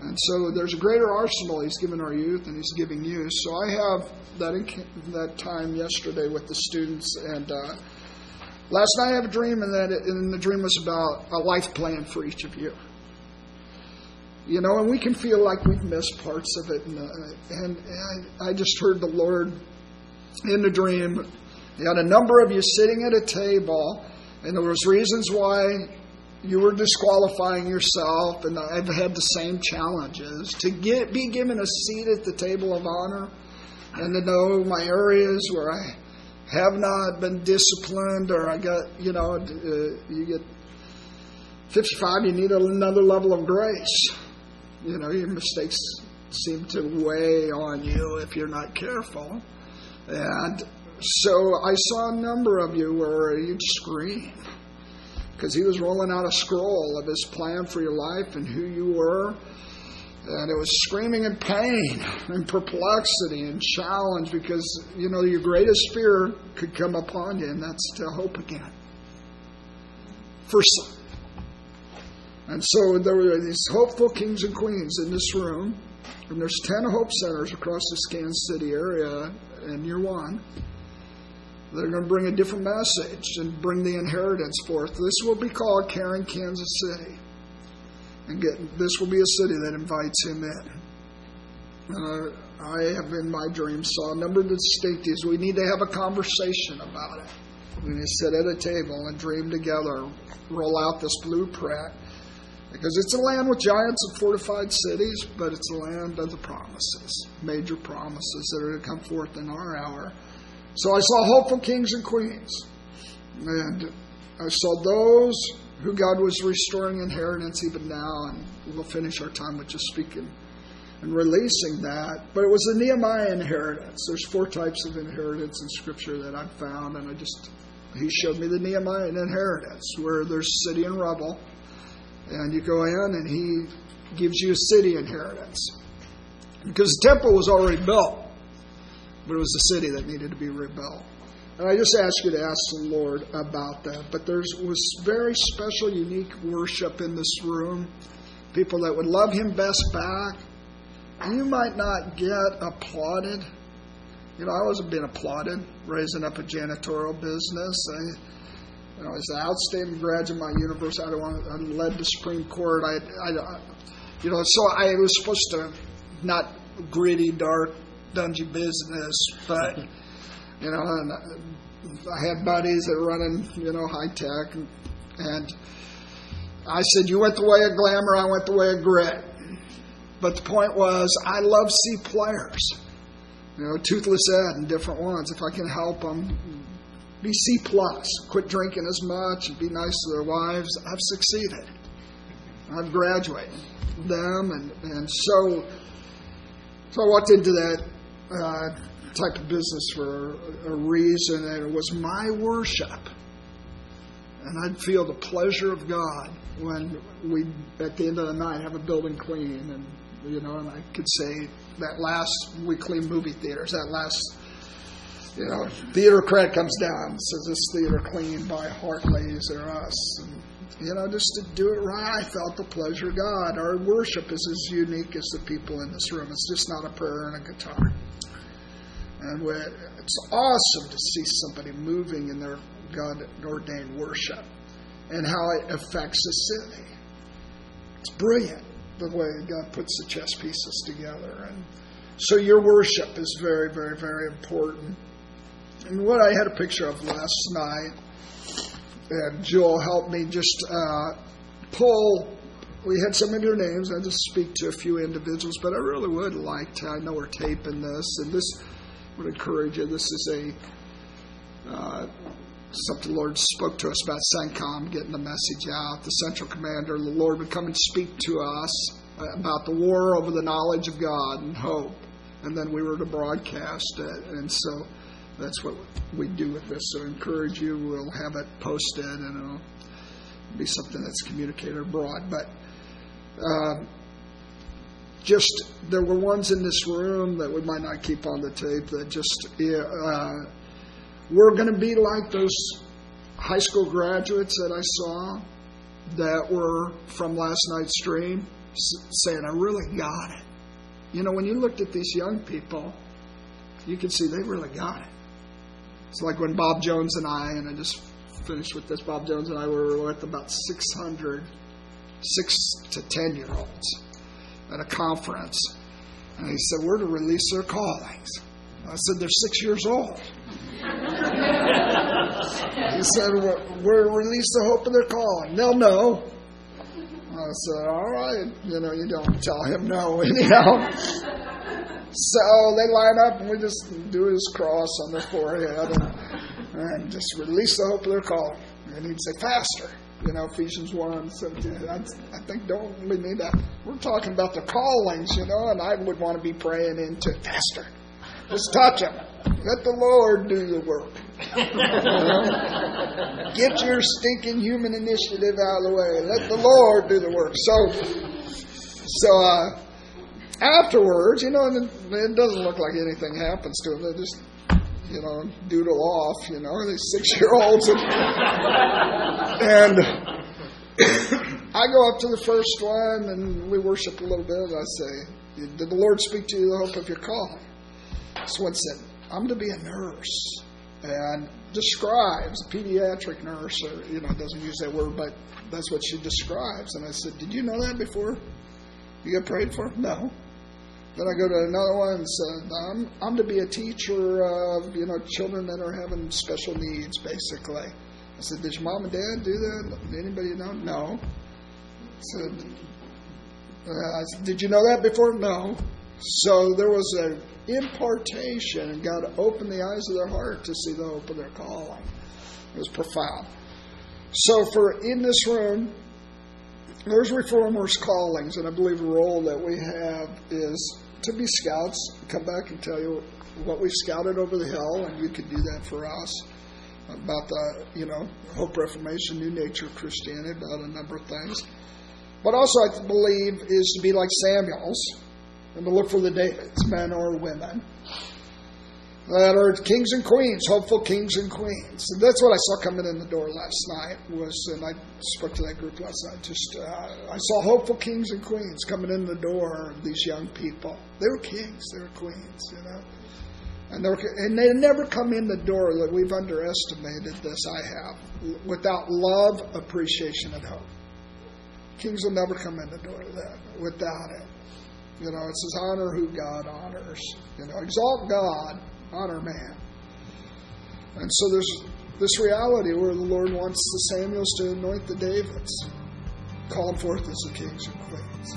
And so there's a greater arsenal He's given our youth and He's giving you. So I have that, that time yesterday with the students. And uh, last night I have a dream, and, that it, and the dream was about a life plan for each of you. You know, and we can feel like we've missed parts of it. And, uh, and, and I just heard the Lord in the dream. He had a number of you sitting at a table, and there was reasons why you were disqualifying yourself, and I've had the same challenges to get be given a seat at the table of honor, and to know my areas where I have not been disciplined, or I got you know uh, you get fifty five, you need another level of grace. You know your mistakes seem to weigh on you if you're not careful, and so I saw a number of you where you'd scream because he was rolling out a scroll of his plan for your life and who you were. And it was screaming in pain and perplexity and challenge because, you know, your greatest fear could come upon you, and that's to hope again. For some. And so there were these hopeful kings and queens in this room, and there's 10 hope centers across this Kansas City area, and you're one. They're going to bring a different message and bring the inheritance forth. This will be called Caring Kansas City. And get, this will be a city that invites him in. Uh, I have in my dreams saw a number of distinctives. We need to have a conversation about it. We need to sit at a table and dream together, roll out this blueprint. Because it's a land with giants and fortified cities, but it's a land of the promises, major promises that are to come forth in our hour. So I saw hopeful kings and queens. And I saw those who God was restoring inheritance even now, and we'll finish our time with just speaking and releasing that. But it was the Nehemiah inheritance. There's four types of inheritance in Scripture that I've found, and I just he showed me the Nehemiah inheritance, where there's city and rubble, and you go in and he gives you a city inheritance. Because the temple was already built but it was the city that needed to be rebuilt. And I just ask you to ask the Lord about that. But there was very special, unique worship in this room. People that would love Him best back. You might not get applauded. You know, I wasn't being applauded raising up a janitorial business. I, you know, I was an outstanding graduate of my university. I, want, I led the Supreme Court. I, I, you know, so I was supposed to not gritty, dark, dungy business, but you know, and I had buddies that were running, you know, high tech, and, and I said, "You went the way of glamour, I went the way of grit." But the point was, I love C players, you know, Toothless Ed and different ones. If I can help them, be C plus, quit drinking as much, and be nice to their wives. I've succeeded. I've graduated them, and and so so I walked into that uh, type of business for a reason, and it was my worship. And I'd feel the pleasure of God when we, at the end of the night, have a building clean, and you know, and I could say that last we clean movie theaters, that last, you know, theater credit comes down, says this theater cleaned by Hartley's or us, and you know, just to do it right. I felt the pleasure of God. Our worship is as unique as the people in this room. It's just not a prayer and a guitar. And it's awesome to see somebody moving in their God ordained worship and how it affects the city. It's brilliant the way God puts the chess pieces together. And so your worship is very, very, very important. And what I had a picture of last night, and Joel helped me just uh, pull. We had some of your names. I just speak to a few individuals, but I really would like to. I know we're taping this, and this would encourage you. This is a uh, something the Lord spoke to us about CENTCOM, getting the message out. The central commander, the Lord would come and speak to us about the war over the knowledge of God and hope. And then we were to broadcast it. And so that's what we do with this. So encourage you. We'll have it posted and it'll be something that's communicated abroad. But uh, just there were ones in this room that we might not keep on the tape that just uh, we're going to be like those high school graduates that I saw that were from last night's stream saying, I really got it. You know, when you looked at these young people, you could see they really got it. It's like when Bob Jones and I, and I just finished with this, Bob Jones and I were with about 600 six to 10 year olds at a conference. And he said, We're to release their callings. I said, They're six years old. he said, We're to release the hope of their calling. They'll know. I said, All right. You know, you don't tell him no, anyhow. So they line up and we just do his cross on their forehead and, and just release the hope of their calling. And he'd say, Faster you know, Ephesians 1 17. I, think don't we need that? We're talking about the callings, you know, and I would want to be praying into it faster. Just touch them. Let the Lord do the work. Get your stinking human initiative out of the way. Let the Lord do the work. So, so uh, afterwards, you know, and it doesn't look like anything happens to them. They just, you know, doodle off, you know, these six year olds. And, and I go up to the first one and we worship a little bit. I say, Did the Lord speak to you the hope of your calling? This one said, I'm going to be a nurse. And describes a pediatric nurse, or, you know, doesn't use that word, but that's what she describes. And I said, Did you know that before? You get prayed for? No. Then I go to another one and said, I'm, I'm to be a teacher of, you know, children that are having special needs, basically. I said, Did your mom and dad do that? Anybody know? No. I said, uh, I said, Did you know that before? No. So there was an impartation, and God opened the eyes of their heart to see the hope of their calling. It was profound. So, for in this room, there's reformers' callings, and I believe the role that we have is to be scouts, come back and tell you what we've scouted over the hill, and you can do that for us about the, you know, Hope Reformation, New Nature of Christianity, about a number of things. But also, I believe, is to be like Samuel's and to look for the Davids, men or women, that are kings and queens, hopeful kings and queens. And that's what I saw coming in the door last night. Was and I spoke to that group last night. Just uh, I saw hopeful kings and queens coming in the door. These young people, they were kings, they were queens, you know. And, were, and they never come in the door that we've underestimated this. I have without love, appreciation, and hope. Kings will never come in the door without it. You know, it says honor who God honors. You know, exalt God, honor man. And so there's this reality where the Lord wants the Samuels to anoint the Davids, call them forth as the kings and queens.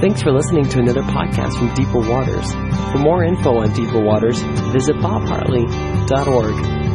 Thanks for listening to another podcast from Deeper Waters. For more info on Deeper Waters, visit bobhartley.org.